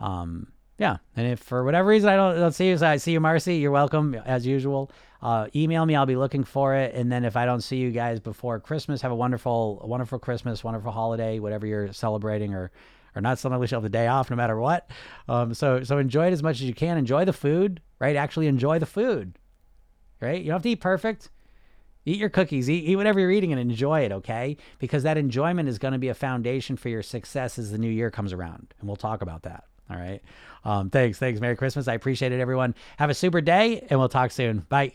Um, yeah, and if for whatever reason I don't, don't see you, so I see you, Marcy. You're welcome as usual. Uh, email me. I'll be looking for it. And then if I don't see you guys before Christmas, have a wonderful, wonderful Christmas, wonderful holiday, whatever you're celebrating or or not something we should have the day off no matter what. Um, so so enjoy it as much as you can. Enjoy the food, right? Actually enjoy the food, right? You don't have to eat perfect. Eat your cookies, eat, eat whatever you're eating and enjoy it, okay? Because that enjoyment is going to be a foundation for your success as the new year comes around. And we'll talk about that. All right. Um, thanks. Thanks. Merry Christmas. I appreciate it, everyone. Have a super day, and we'll talk soon. Bye.